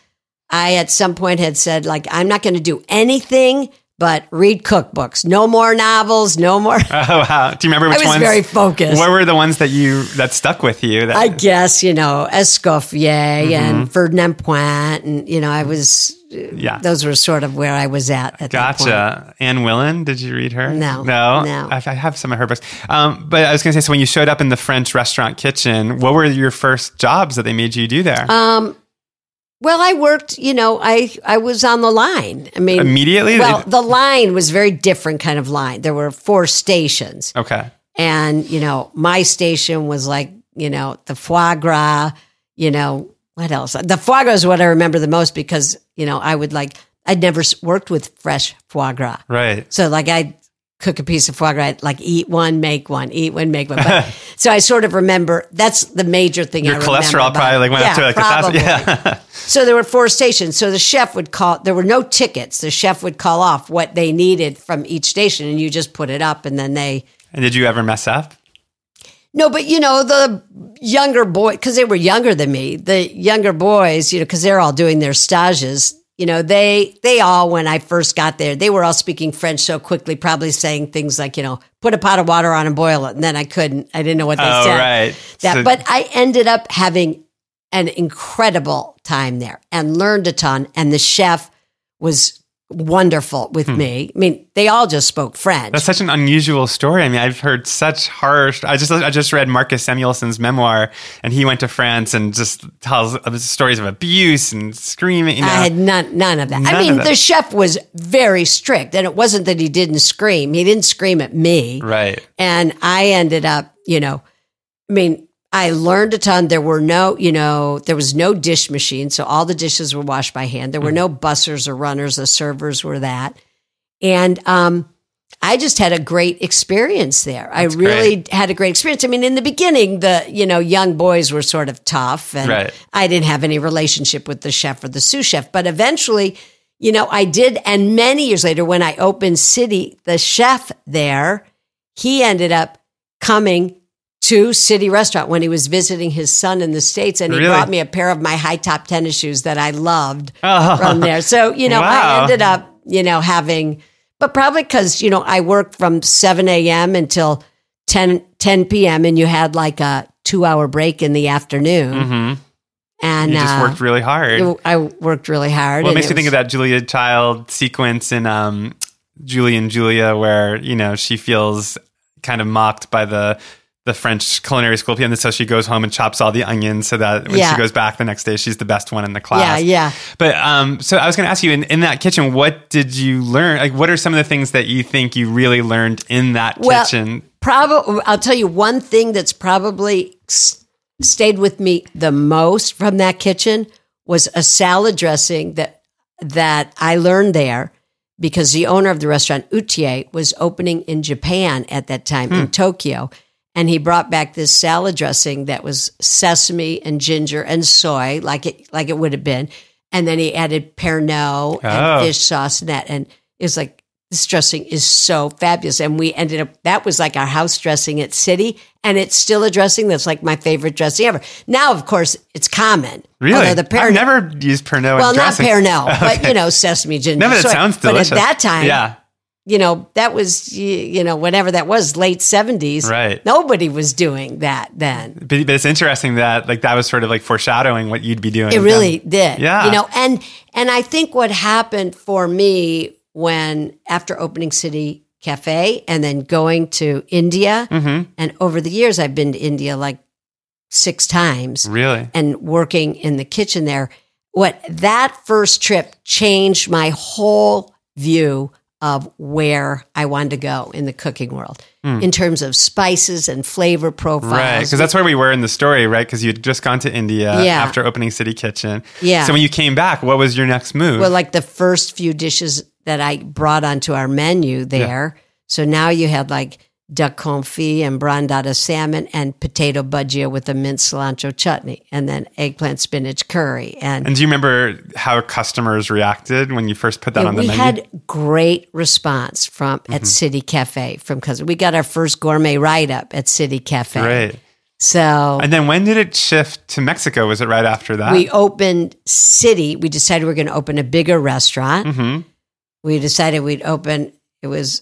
I at some point had said, like, I'm not going to do anything but read cookbooks. No more novels, no more. Oh, wow. Do you remember I which was ones? very focused. What were the ones that you, that stuck with you? That, I guess, you know, Escoffier Mm-hmm. and Ferdinand Point. And, you know, I was, yeah. those were sort of where I was at at that point. Gotcha. Anne Willan, did you read her? No. No? No. I, I have some of her books. Um, but I was going to say, so when you showed up in the French restaurant kitchen, what were your first jobs that they made you do there? Um, well, I worked, you know, I, I was on the line. I mean, Immediately? well, the line was very different kind of line. There were four stations. okay. And, you know, my station was like, you know, the foie gras, you know, what else? The foie gras is what I remember the most because, you know, I would like I'd never worked with fresh foie gras. Right. So like I cook a piece of foie gras, I'd like eat one, make one, eat one, make one. But, so I sort of remember that's the major thing. Your I remember cholesterol probably like went up to like a probably. thousand. Yeah. So there were four stations. So the chef would call. There were no tickets. The chef would call off what they needed from each station, and you just put it up, and then they. and did you ever mess up? No, but you know the younger boy because they were younger than me. The younger boys, you know, because they're all doing their stages. You know, they they all when I first got there, they were all speaking French so quickly, probably saying things like, you know, put a pot of water on and boil it, and then I couldn't. I didn't know what they Oh, said. right. That, So- but I ended up having an incredible time there and learned a ton. And the chef was wonderful with me. I mean, they all just spoke French. Hmm. That's such an unusual story. I mean, I've heard such harsh. I just I just read Marcus Samuelsson's memoir, and he went to France and just tells stories of abuse and screaming. You know. I had none, none of that. None I mean, the chef was very strict, and it wasn't that he didn't scream. He didn't scream at me, right. and I ended up, you know, I mean, I learned a ton. There were no, you know, there was no dish machine, so all the dishes were washed by hand. There were no bussers or runners. The servers were that, and um, I just had a great experience there. I really great. had a great experience. I mean, in the beginning, the you know young boys were sort of tough, and Right. I didn't have any relationship with the chef or the sous chef. But eventually, you know, I did. And many years later, when I opened City, the chef there, he ended up coming to City Restaurant when he was visiting his son in the States. And he Really? brought me a pair of my high top tennis shoes that I loved Oh. from there. So, you know, Wow. I ended up, you know, having, but probably because, you know, I worked from 7 a.m. until 10, 10 p.m. and you had like a two hour break in the afternoon. hmm And You just uh, worked really hard. it- I worked really hard. Well, it makes me think of that Julia Child sequence in um, Julie and Julia, where you know she feels kind of mocked by the the French culinary school, and so she goes home and chops all the onions, so that when Yeah. she goes back the next day, she's the best one in the class. Yeah, yeah. But um, so I was going to ask you in, in that kitchen, what did you learn? Like, what are some of the things that you think you really learned in that Well, kitchen? Probably, I'll tell you one thing that's probably s- stayed with me the most from that kitchen was a salad dressing that that I learned there because the owner of the restaurant Outhier was opening in Japan at that time in Tokyo. And he brought back this salad dressing that was sesame and ginger and soy, like it like it would have been. And then he added Pernod Oh. and fish sauce and that. And it was like this dressing is so fabulous. And we ended up, that was like our house dressing at City. And it's still a dressing that's like my favorite dressing ever. Now, of course, it's common. Really? The I've never used Pernod. well, not dressing. Pernod, but you know, sesame ginger. No, soy. sounds delicious. But at that time, yeah, you know, that was, you know, whenever that was, late 70s. Right. Nobody was doing that then. but, but it's interesting that like that was sort of like foreshadowing what you'd be doing. It really them. did. Yeah. You know, and and I think what happened for me when after opening City Cafe and then going to India Mhm. and over the years I've been to India like six times Really? and working in the kitchen there. What that first trip changed my whole view of where I wanted to go in the cooking world in terms of spices and flavor profiles. Right, because that's where we were in the story, right? Because you had just gone to India Yeah. after opening City Kitchen. Yeah. So when you came back, what was your next move? Well, like the first few dishes that I brought onto our menu there. So now you had like duck confit and brandada salmon and potato bhajia with a mint cilantro chutney and then eggplant spinach curry. And, and do you remember how customers reacted when you first put that on the we menu? We had great response from Mm-hmm. at City Cafe from because we got our first gourmet write up at City Cafe. Right. So And then when did it shift to Mexico? Was it right after that? we opened City. We decided we are going to open a bigger restaurant. hmm we decided we'd open it was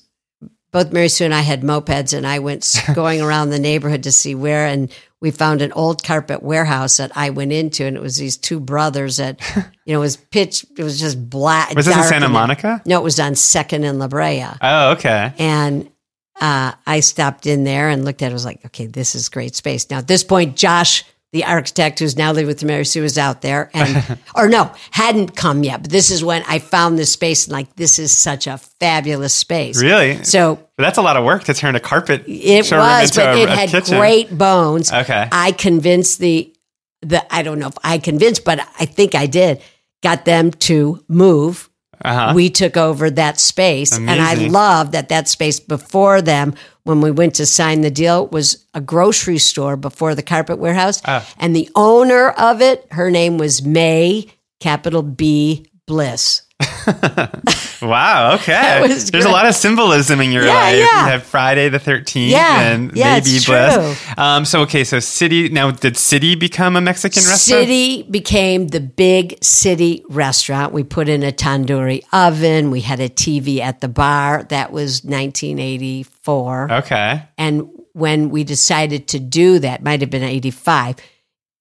both mary sue and i had mopeds and i went going around the neighborhood to see where and we found an old carpet warehouse that i went into and it was these two brothers that you know it was pitch it was just black Was this in Santa in it. Monica? no it was on second and la brea Oh, okay. and uh, I stopped in there and looked at it. I was like, okay, this is great space. Now, at this point, Josh, the architect who's now living with Mary Sue, was out there and, or no, hadn't come yet. But this is when I found this space and like, this is such a fabulous space. Really? So But that's a lot of work to turn a carpet it was, but a, it had kitchen. great bones. Okay. I convinced the, the, I don't know if I convinced, but I think I did, got them to move Uh-huh. we took over that space. And I Amazing. love that that space before them, when we went to sign the deal, was a grocery store before the carpet warehouse. Ah. And the owner of it, her name was May, capital B Bliss. Wow. Okay. There's a lot of symbolism in your Yeah, life. yeah. You have Friday the 13th Yeah, and yeah, maybe true. Um, so, okay. So, City, now did City become a Mexican restaurant? City became the big city restaurant. We put in a tandoori oven. We had a TV at the bar. That was 1984. Okay. And when we decided to do that, might have been 85,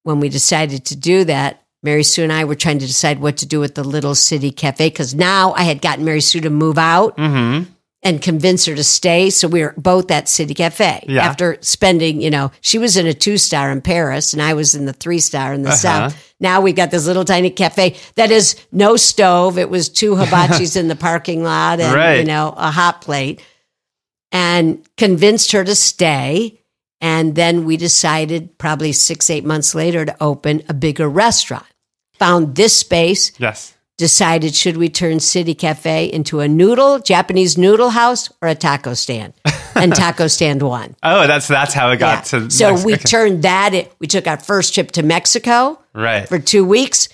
when we decided to do that, Mary Sue and I were trying to decide what to do with the little city cafe because now I had gotten Mary Sue to move out Mm-hmm. and convince her to stay. So we were both at City Cafe Yeah. after spending, you know, she was in a two star in Paris and I was in the three star in the Uh-huh. South. Now we got this little tiny cafe that is no stove. It was two hibachis in the parking lot and, Right. you know, a hot plate and convinced her to stay. And then we decided probably six, eight months later to open a bigger restaurant. Found this space, Yes. decided should we turn City Cafe into a noodle, Japanese noodle house, or a taco stand? And taco stand won. Oh, that's that's how it got Yeah. to. so Mex- we okay. turned that. in- We took our first trip to Mexico right. for two weeks,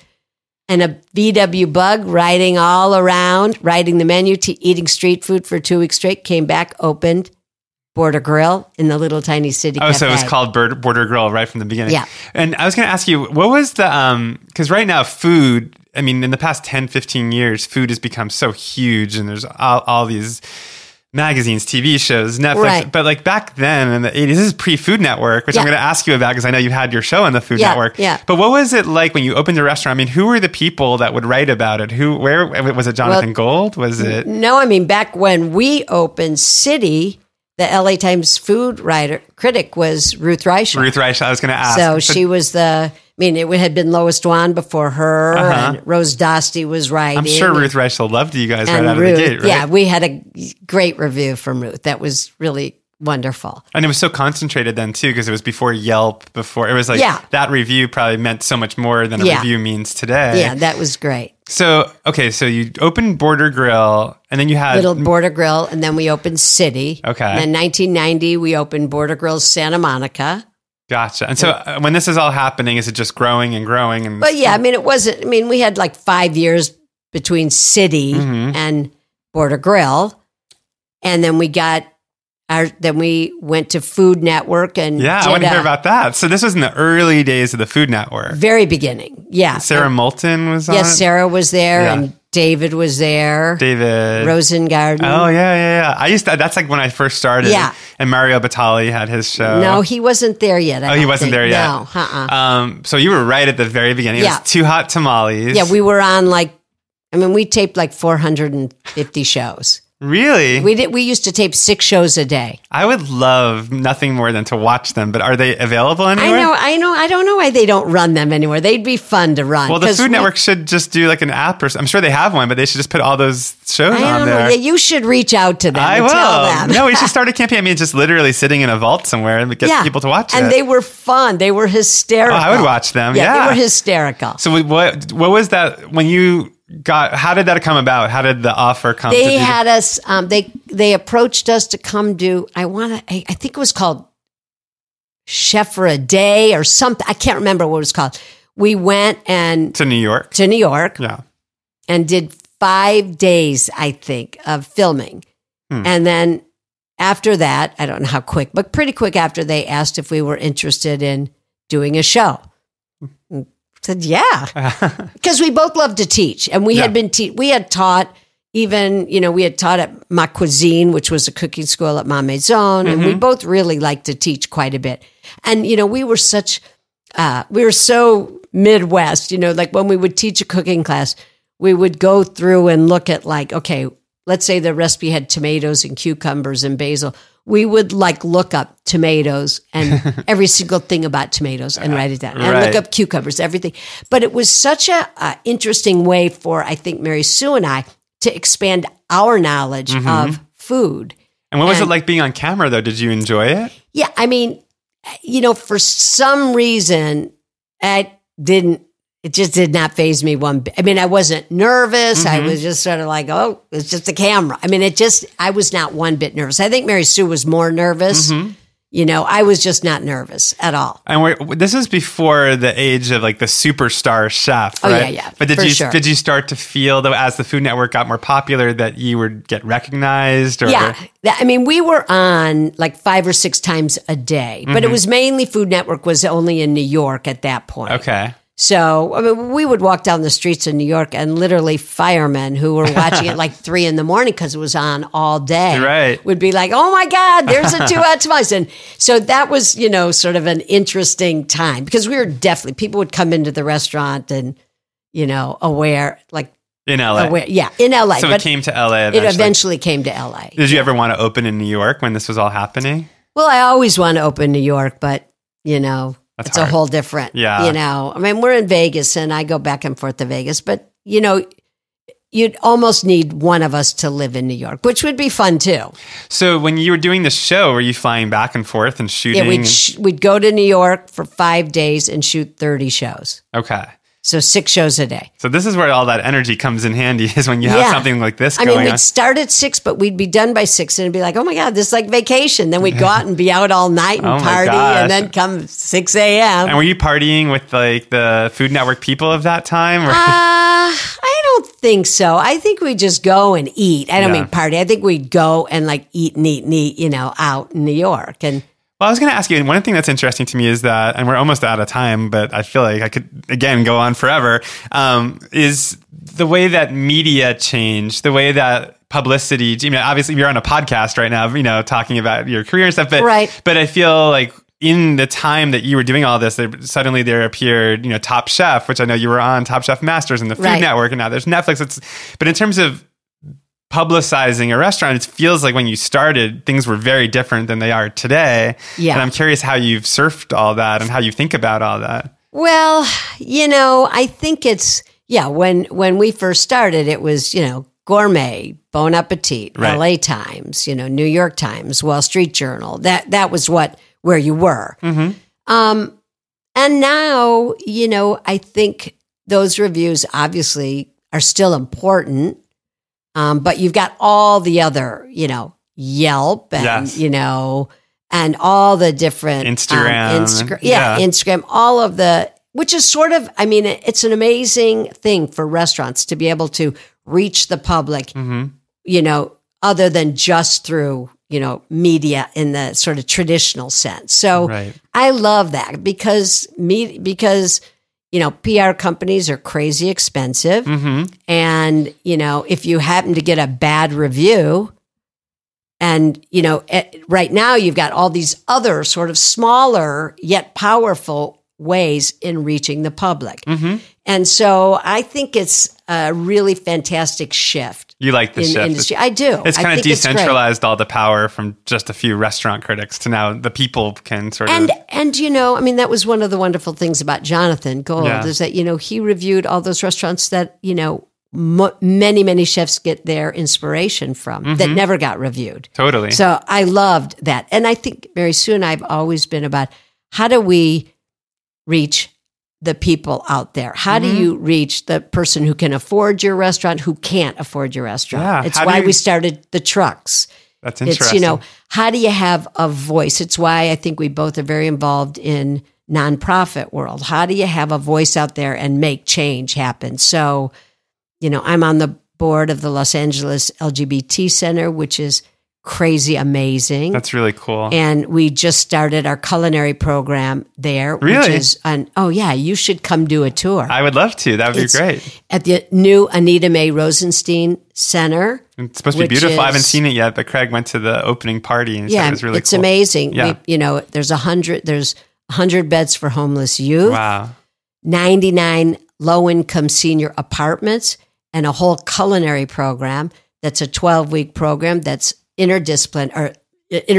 and a VW bug riding all around, riding the menu, to eating street food for two weeks straight. Came back, opened Border Grill in the little tiny city. Oh, so it was called Border Grill right from the beginning. Yeah. And I was going to ask you, what was the, um, because right now food, I mean, in the past 10, 15 years, food has become so huge and there's all, all these magazines, TV shows, Netflix. Right. But like back then in the 80s, this is pre Food Network, which I'm going to ask you about because I know you had your show on the Food Yeah, Network. yeah. But what was it like when you opened a restaurant? I mean, who were the people that would write about it? Who, where, was it Jonathan Gold? Was it? No, I mean back when we opened City, the LA Times food writer critic was Ruth Reichl. Ruth Reich, I was going to ask. So she was the. I mean, it had been Lois Dwan before her, Uh-huh. and Rose Dosti was writing. I'm sure Ruth Reichl loved you guys right out Ruth. of the gate, right? Yeah, we had a great review from Ruth. That was really wonderful. And it was so concentrated then too, because it was before Yelp. Before it was like Yeah. that review probably meant so much more than a Yeah. review means today. Yeah, that was great. So okay, so you opened Border Grill, and then you had Little Border Grill, and then we opened City. Okay. And then 1990, we opened Border Grill Santa Monica. gotcha. And so uh, when this is all happening, is it just growing and growing? And But yeah, I mean, it wasn't. I mean, we had like five years between City Mhm. and Border Grill, and then we got our. Then we went to Food Network and yeah, I want to hear about that. So this was in the early days of the Food Network. very beginning. Yeah, Sarah Moulton was on. Yes, it? Sarah was there, Yeah. and David was there. David. Rosengarten. Oh yeah, yeah, yeah. I used to. That's like when I first started. Yeah. And Mario Batali had his show. No, he wasn't there yet. I Oh, he wasn't think. there yet. No, uh-uh. Um. So you were right at the very beginning. It Yeah. was Too Hot Tamales. yeah, we were on like. I mean, we taped like 450 shows. Really. We did. We used to tape six shows a day. I would love nothing more than to watch them, but are they available I know. I know. I don't know why they don't run them anymore. They'd be fun to run. Well, the Food we- Network should just do like an app, or I'm sure they have one, but they should just put all those shows I on know. there. Yeah, you should reach out to them. I and will. Tell them. no, we should start a campaign. I mean, just literally sitting in a vault somewhere and get yeah. people to watch and it. they were fun. They were hysterical. Oh, I would watch them, Yeah, yeah. they were hysterical. so what? What was that when you got? How did that come about? How did the offer come? to They the- had us. Um, they they approached us to come do. I want to. I, I think it was called Chef for a Day or something. I can't remember what it was called. We went and to New York. to New York Yeah. and did five days, I think, of filming. Hmm. And then after that, I don't know how quick, but pretty quick after, they asked if we were interested in doing a show. Said, yeah, because we both love to teach, and we Yeah. had been te- we had taught even you know we had taught at Ma Cuisine, which was a cooking school at Ma Maison, and we Mm-hmm. both really liked to teach quite a bit. And you know we were such uh, we were so Midwest, you know, like when we would teach a cooking class, we would go through and look at like, okay, let's say the recipe had tomatoes and cucumbers and basil. We would like look up tomatoes and every single thing about tomatoes and write it down and Right. look up cucumbers, everything. But it was such a, a interesting way for I think Mary Sue and I to expand our knowledge mm-hmm. of food. and what was it like being on camera though? Did you enjoy it? Yeah, I mean, you know, for some reason, I didn't it just did not phase me one bit. I mean, I wasn't nervous. I was just sort of like, oh, it's just a camera. I mean, it just, I was not one bit nervous. I think Mary Sue was more nervous. You know, I was just not nervous at all. And we're, this is before the age of like the superstar chef, Oh, yeah, yeah, But did you sure. did you start to feel though as the Food Network got more popular that you would get recognized? Or Yeah. I mean, we were on like five or six times a day, but Mm-hmm. it was mainly Food Network was only in New York at that point. Okay. So I mean, we would walk down the streets in New York and literally firemen who were watching it like three in the morning because it was on all day. Right. Would be like, oh my God, there's a two out twice. And so that was, you know, sort of an interesting time because we were definitely, people would come into the restaurant and, you know, aware, like, In LA. aware, yeah, in LA. So it came to LA it eventually. eventually came to LA. Did you ever want to open in New York when this was all happening? Well, I always want to open New York, but you know, That's it's hard. a whole different. Yeah. You know, I mean, we're in Vegas, and I go back and forth to Vegas, but you know, you'd almost need one of us to live in New York, which would be fun too. So when you were doing the show, were you flying back and forth and shooting? Yeah, we'd sh- we'd go to New York for five days and shoot thirty shows, okay. So six shows a day. So this is where all that energy comes in handy is when you have Yeah. something like this I mean, we'd on. start at six, but we'd be done by six, and it'd be like, oh my god, this is like vacation. Then we'd go out and be out all night and Oh party, gosh. and then come six a.m. And were you partying with like the Food Network people of that time? Or- Uh, I don't think so. I think we just go and eat. I don't Yeah. mean party. I think we'd go and like eat and eat and eat, you know, out in New York. And Well, I was going to ask you, and one thing that's interesting to me is that, and we're almost out of time, but I feel like I could, again, go on forever, um, is the way that media changed, the way that publicity, I mean, obviously you're on a podcast right now, you know, talking about your career and stuff, but, Right. but I feel like in the time that you were doing all this, there, suddenly there appeared, you know, Top Chef, which I know you were on Top Chef Masters and the Food Right. Network, and now there's Netflix. It's, but in terms of publicizing a restaurant, it feels like when you started, things were very different than they are today. Yeah. And I'm curious how you've surfed all that and how you think about all that. well, you know, I think it's yeah. When when we first started, it was you know gourmet, Bon Appetit, Right. L.A. Times, you know, New York Times, Wall Street Journal. That that was what where you were. Um, and now, you know, I think those reviews obviously are still important. Um, but you've got all the other, you know, Yelp and, Yes. you know, and all the different um, Instagram, Instagram, yeah, yeah. Instagram, all of the, which is sort of, I mean, it's an amazing thing for restaurants to be able to reach the public, Mm-hmm. you know, other than just through, you know, media in the sort of traditional sense. So Right. I love that because me, because, you know, PR companies are crazy expensive. Mm-hmm. And, you know, if you happen to get a bad review, and, you know, at, right now you've got all these other sort of smaller yet powerful ways in reaching the public. Mm-hmm. And so I think it's a really fantastic shift You like the in shift. industry. I do. It's I kind of think decentralized all the power from just a few restaurant critics to now the people can sort and of. and and you know, I mean, that was one of the wonderful things about Jonathan Gold Yeah. is that you know he reviewed all those restaurants that you know mo many many chefs get their inspiration from Mm-hmm. that never got reviewed. Totally. So I loved that, and I think very soon I've always been about how do we reach the people out there? How Mm-hmm. do you reach the person who can afford your restaurant, who can't afford your restaurant? Yeah, It's how why you- we started the trucks. That's interesting. It's, you know, how do you have a voice? It's why I think we both are very involved in nonprofit world. How do you have a voice out there and make change happen? So, you know, I'm on the board of the Los Angeles LGBT Center, which is crazy amazing. That's really cool. and we just started our culinary program there, which Really? is an, oh yeah, you should come do a tour I would love to. That would be great. at the new Anita May Rosenstein Center. It's supposed to be which beautiful. I haven't seen it yet, but Craig went to the opening party and Yeah, it was really it's cool. amazing. Yeah. We, you know, there's a hundred, there's hundred beds for homeless youth, Wow. 99 low income senior apartments, and a whole culinary program that's a 12 week program that's interdiscipline or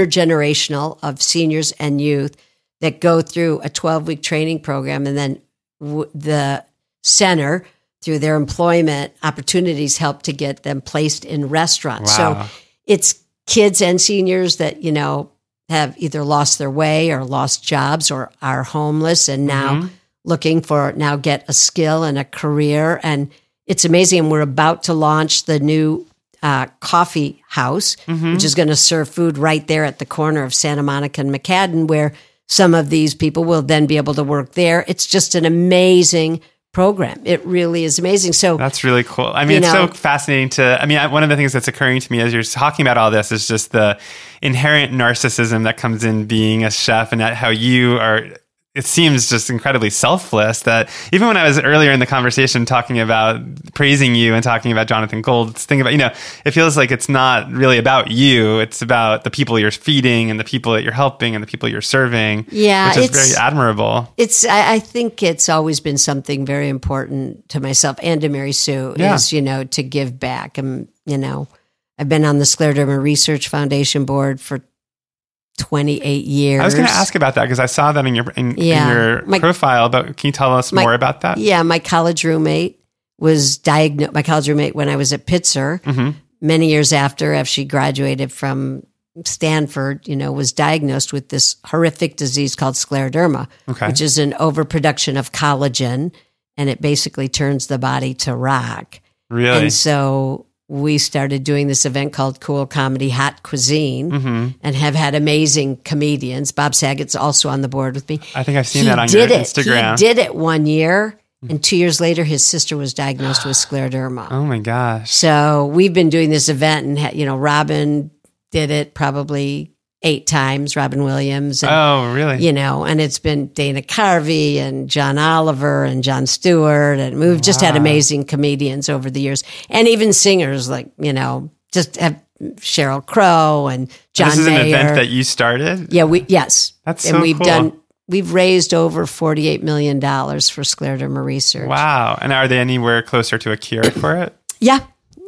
intergenerational of seniors and youth that go through a 12 week training program. And then w- the center, through their employment opportunities, help to get them placed in restaurants. Wow. So it's kids and seniors that, you know, have either lost their way or lost jobs or are homeless and now Mhm. looking for now get a skill and a career. And it's amazing. And we're about to launch the new uh, coffee house, which is going to serve food right there at the corner of Santa Monica and McCadden, where some of these people will then be able to work there. It's just an amazing program. It really is amazing. So That's really cool. I mean, it's know- so fascinating to. I mean, I, one of the things that's occurring to me as you're talking about all this is just the inherent narcissism that comes in being a chef, and that how you are. It seems just incredibly selfless. That even when I was earlier in the conversation talking about praising you and talking about Jonathan Gold's thing about you know, it feels like it's not really about you. It's about the people you're feeding and the people that you're helping and the people you're serving. Yeah, which is it's- very admirable. it's I, I think it's always been something very important to myself and to Mary Sue Yeah. is you know to give back. And you know, I've been on the Scleroderma Research Foundation board for twenty eight years. I was going to ask about that because I saw that in your in, Yeah. in your My- profile. But can you tell us My- more about that? Yeah, my college roommate was diagnosed. My college roommate when I was at Pitzer Mhm. many years after, after she graduated from Stanford, you know, was diagnosed with this horrific disease called scleroderma, Okay. which is an overproduction of collagen, and it basically turns the body to rock. Really? And so we started doing this event called Cool Comedy Hot Cuisine hmm and have had amazing comedians. Bob Saget's also on the board with me. I think I've seen he that on did your it. Instagram. He did it one year, and two years later, his sister was diagnosed with scleroderma. oh my gosh. So we've been doing this event, and you know, Robin did it probably eight times. Robin Williams, and, Oh, really? you know, and it's been Dana Carvey and John Oliver and Jon Stewart, and we've just had amazing comedians over the years, and even singers like you know, just have Sheryl Crow and John this is an event that you started. yeah, we yes, That's and so we've cool. done. We've raised over forty-eight million dollars for scleroderma research. Wow. And are they anywhere closer to a cure for it? Yeah.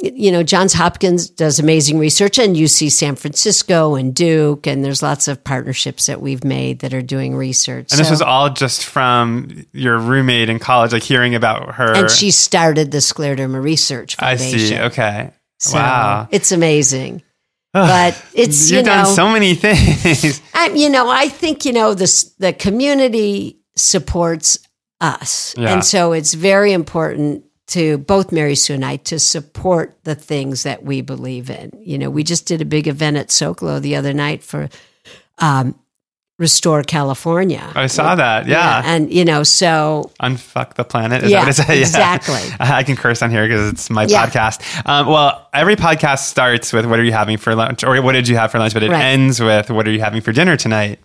You know, Johns Hopkins does amazing research and UC San Francisco and Duke, and there's lots of partnerships that we've made that are doing research. And this So- was all just from your roommate in college, like hearing about her. and she started the Scleroderma Research Foundation. I see. Okay. So wow. It's amazing. But it's, You've you know, done so many things. I, you know, I think, you know, this, the community supports us. Yeah. And so it's very important to both Mary Sue and I to support the things that we believe in. You know, we just did a big event at Socalo the other night for um, Restore California. I saw that. Yeah. And, you know, so Unfuck the planet. Is Yeah, that what it is? exactly. I can curse on here because it's my Yeah. podcast. Um, well, every podcast starts with what are you having for lunch or what did you have for lunch, but it Right. ends with what are you having for dinner tonight?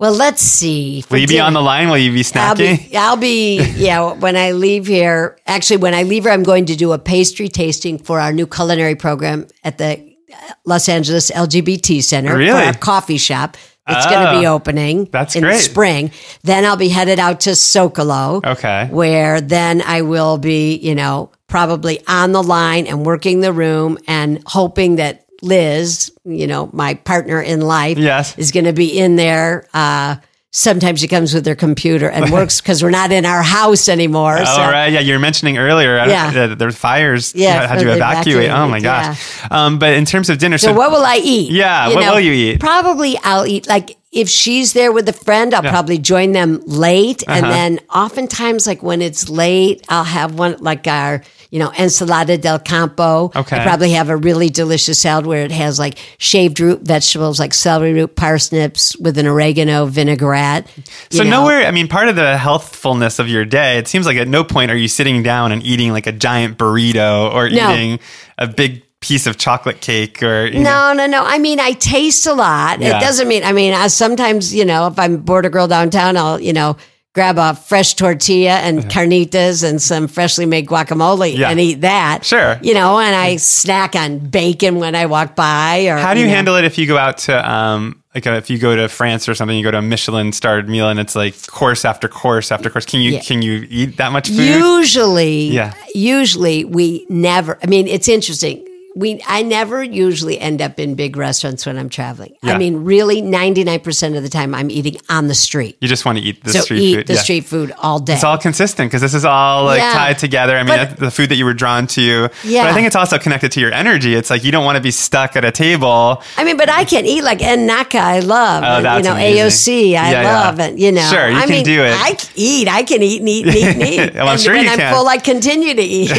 Well, let's see. Will you be dinner- on the line? Will you be I'll snacking? be, I'll be, yeah, when I leave here, actually, when I leave here, I'm going to do a pastry tasting for our new culinary program at the uh, Los Angeles LGBT Center Really? for our coffee shop. It's going to be Oh, opening that's in great. spring. Then I'll be headed out to Socalo, Okay. where then I will be, you know, probably on the line and working the room and hoping that Liz, you know, my partner in life, Yes. is going to be in there. Uh, sometimes she comes with her computer and works because we're not in our house anymore. Oh, so right. Yeah, you were mentioning earlier. Yeah. that there's fires. Yeah, Had you for the evacuate? Oh, my evacuate, gosh. Um, but in terms of dinner, So what will I eat? Yeah, what will you eat? Probably I'll eat like if she's there with a friend, I'll probably join them late, and Uh-huh. then oftentimes like when it's late, I'll have one like our you know ensalada del campo. Okay. I probably have a really delicious salad where it has like shaved root vegetables like celery root, parsnips with an oregano vinaigrette. So know. nowhere, I mean, part of the healthfulness of your day, it seems like at no point are you sitting down and eating like a giant burrito or No. eating a big piece of chocolate cake or you know. No, no, no. I mean, I taste a lot. Yeah. It doesn't mean, I mean, I sometimes, you know, if I'm Border Grill downtown, I'll, you know, grab a fresh tortilla and carnitas and some freshly made guacamole Yeah. and eat that. Sure. You know, and I snack on bacon when I walk by or How do you know. handle it if you go out to um like uh if you go to France or something, you go to a Michelin starred meal and it's like course after course after course. Can you Yeah. can you eat that much food? Usually, Yeah. usually we never. I mean, it's interesting. We I never usually end up in big restaurants when I'm traveling. Yeah. I mean, really, ninety nine percent of the time I'm eating on the street. You just want to eat the so street eat food. the Yeah. street food all day. It's all consistent because this is all like Yeah. tied together. I mean, But- the food that you were drawn to. Yeah. But I think it's also connected to your energy. It's like you don't want to be stuck at a table. I mean, but I can eat like Naka. I love. Oh, and, that's you know, amazing. AOC. I Yeah, yeah. love, and you know, Sure, you I can mean, do it. I eat. I can eat and eat and eat and eat. Well, I'm and sure when you I'm can. full, I continue to eat.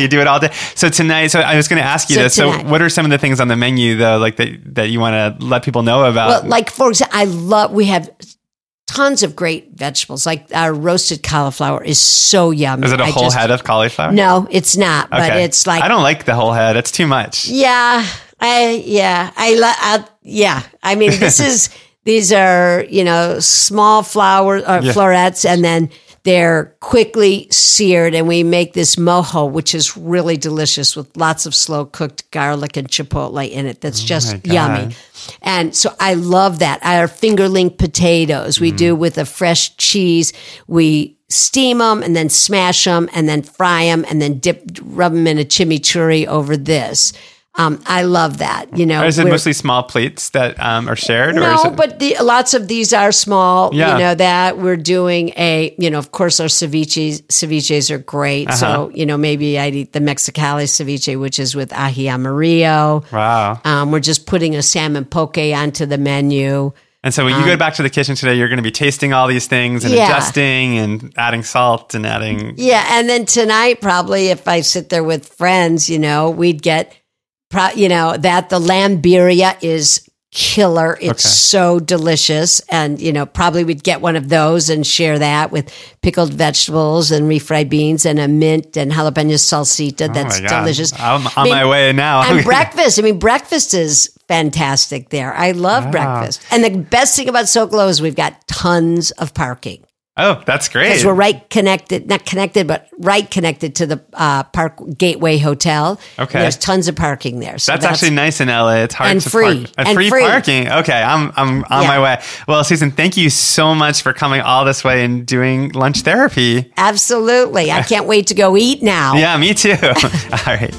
you do it all day. So tonight, so I was going to ask you So this. So, tonight. what are some of the things on the menu though, like that that you want to let people know about? Well, like for example, I love. We have tons of great vegetables. Like our roasted cauliflower is so yummy. is it a I whole just- head of cauliflower? No, it's not. But it's like I don't like the whole head. It's too much. Yeah, I yeah, I, love yeah. I mean, this is these are you know small flowers uh, Yeah. florets, and then they're quickly seared, and we make this mojo, which is really delicious with lots of slow cooked garlic and chipotle in it. That's just Oh yummy. And so I love that. Our fingerling potatoes we do Mm. with a fresh cheese. We steam them and then smash them and then fry them and then dip, rub them in a chimichurri over this. Um, I love that. You know, is it mostly small plates that um, are shared? or no, it, but the, lots of these are small. Yeah. You know that we're doing a. You know, of course, our ceviches ceviches are great. Uh-huh. So you know, maybe I'd eat the Mexicali ceviche, which is with ají amarillo. wow. Um, we're just putting a salmon poke onto the menu. And so when you go back to the kitchen today, you're going to be tasting all these things and Um, Yeah. adjusting and adding salt and adding. Yeah, and then tonight, probably if I sit there with friends, you know, we'd get, pro- you know, that the lamb birria is killer. It's Okay. so delicious, and you know, probably we'd get one of those and share that with pickled vegetables and refried beans and a mint and jalapeno salsita. Oh That's oh God. delicious. I'm on I mean, my way now. and breakfast. I mean, breakfast is fantastic there. I love breakfast. And the best thing about Socalo is we've got tons of parking oh, that's great. because we're right connected, not connected, but right connected to the uh, Park Gateway Hotel. Okay. there's tons of parking there. So That's, actually nice in LA. It's hard And to free. park. And And free, free. parking. Okay, I'm I'm on Yeah. my way. Well, Susan, thank you so much for coming all this way and doing lunch therapy. absolutely. I can't wait to go eat now. Yeah, me too. all right.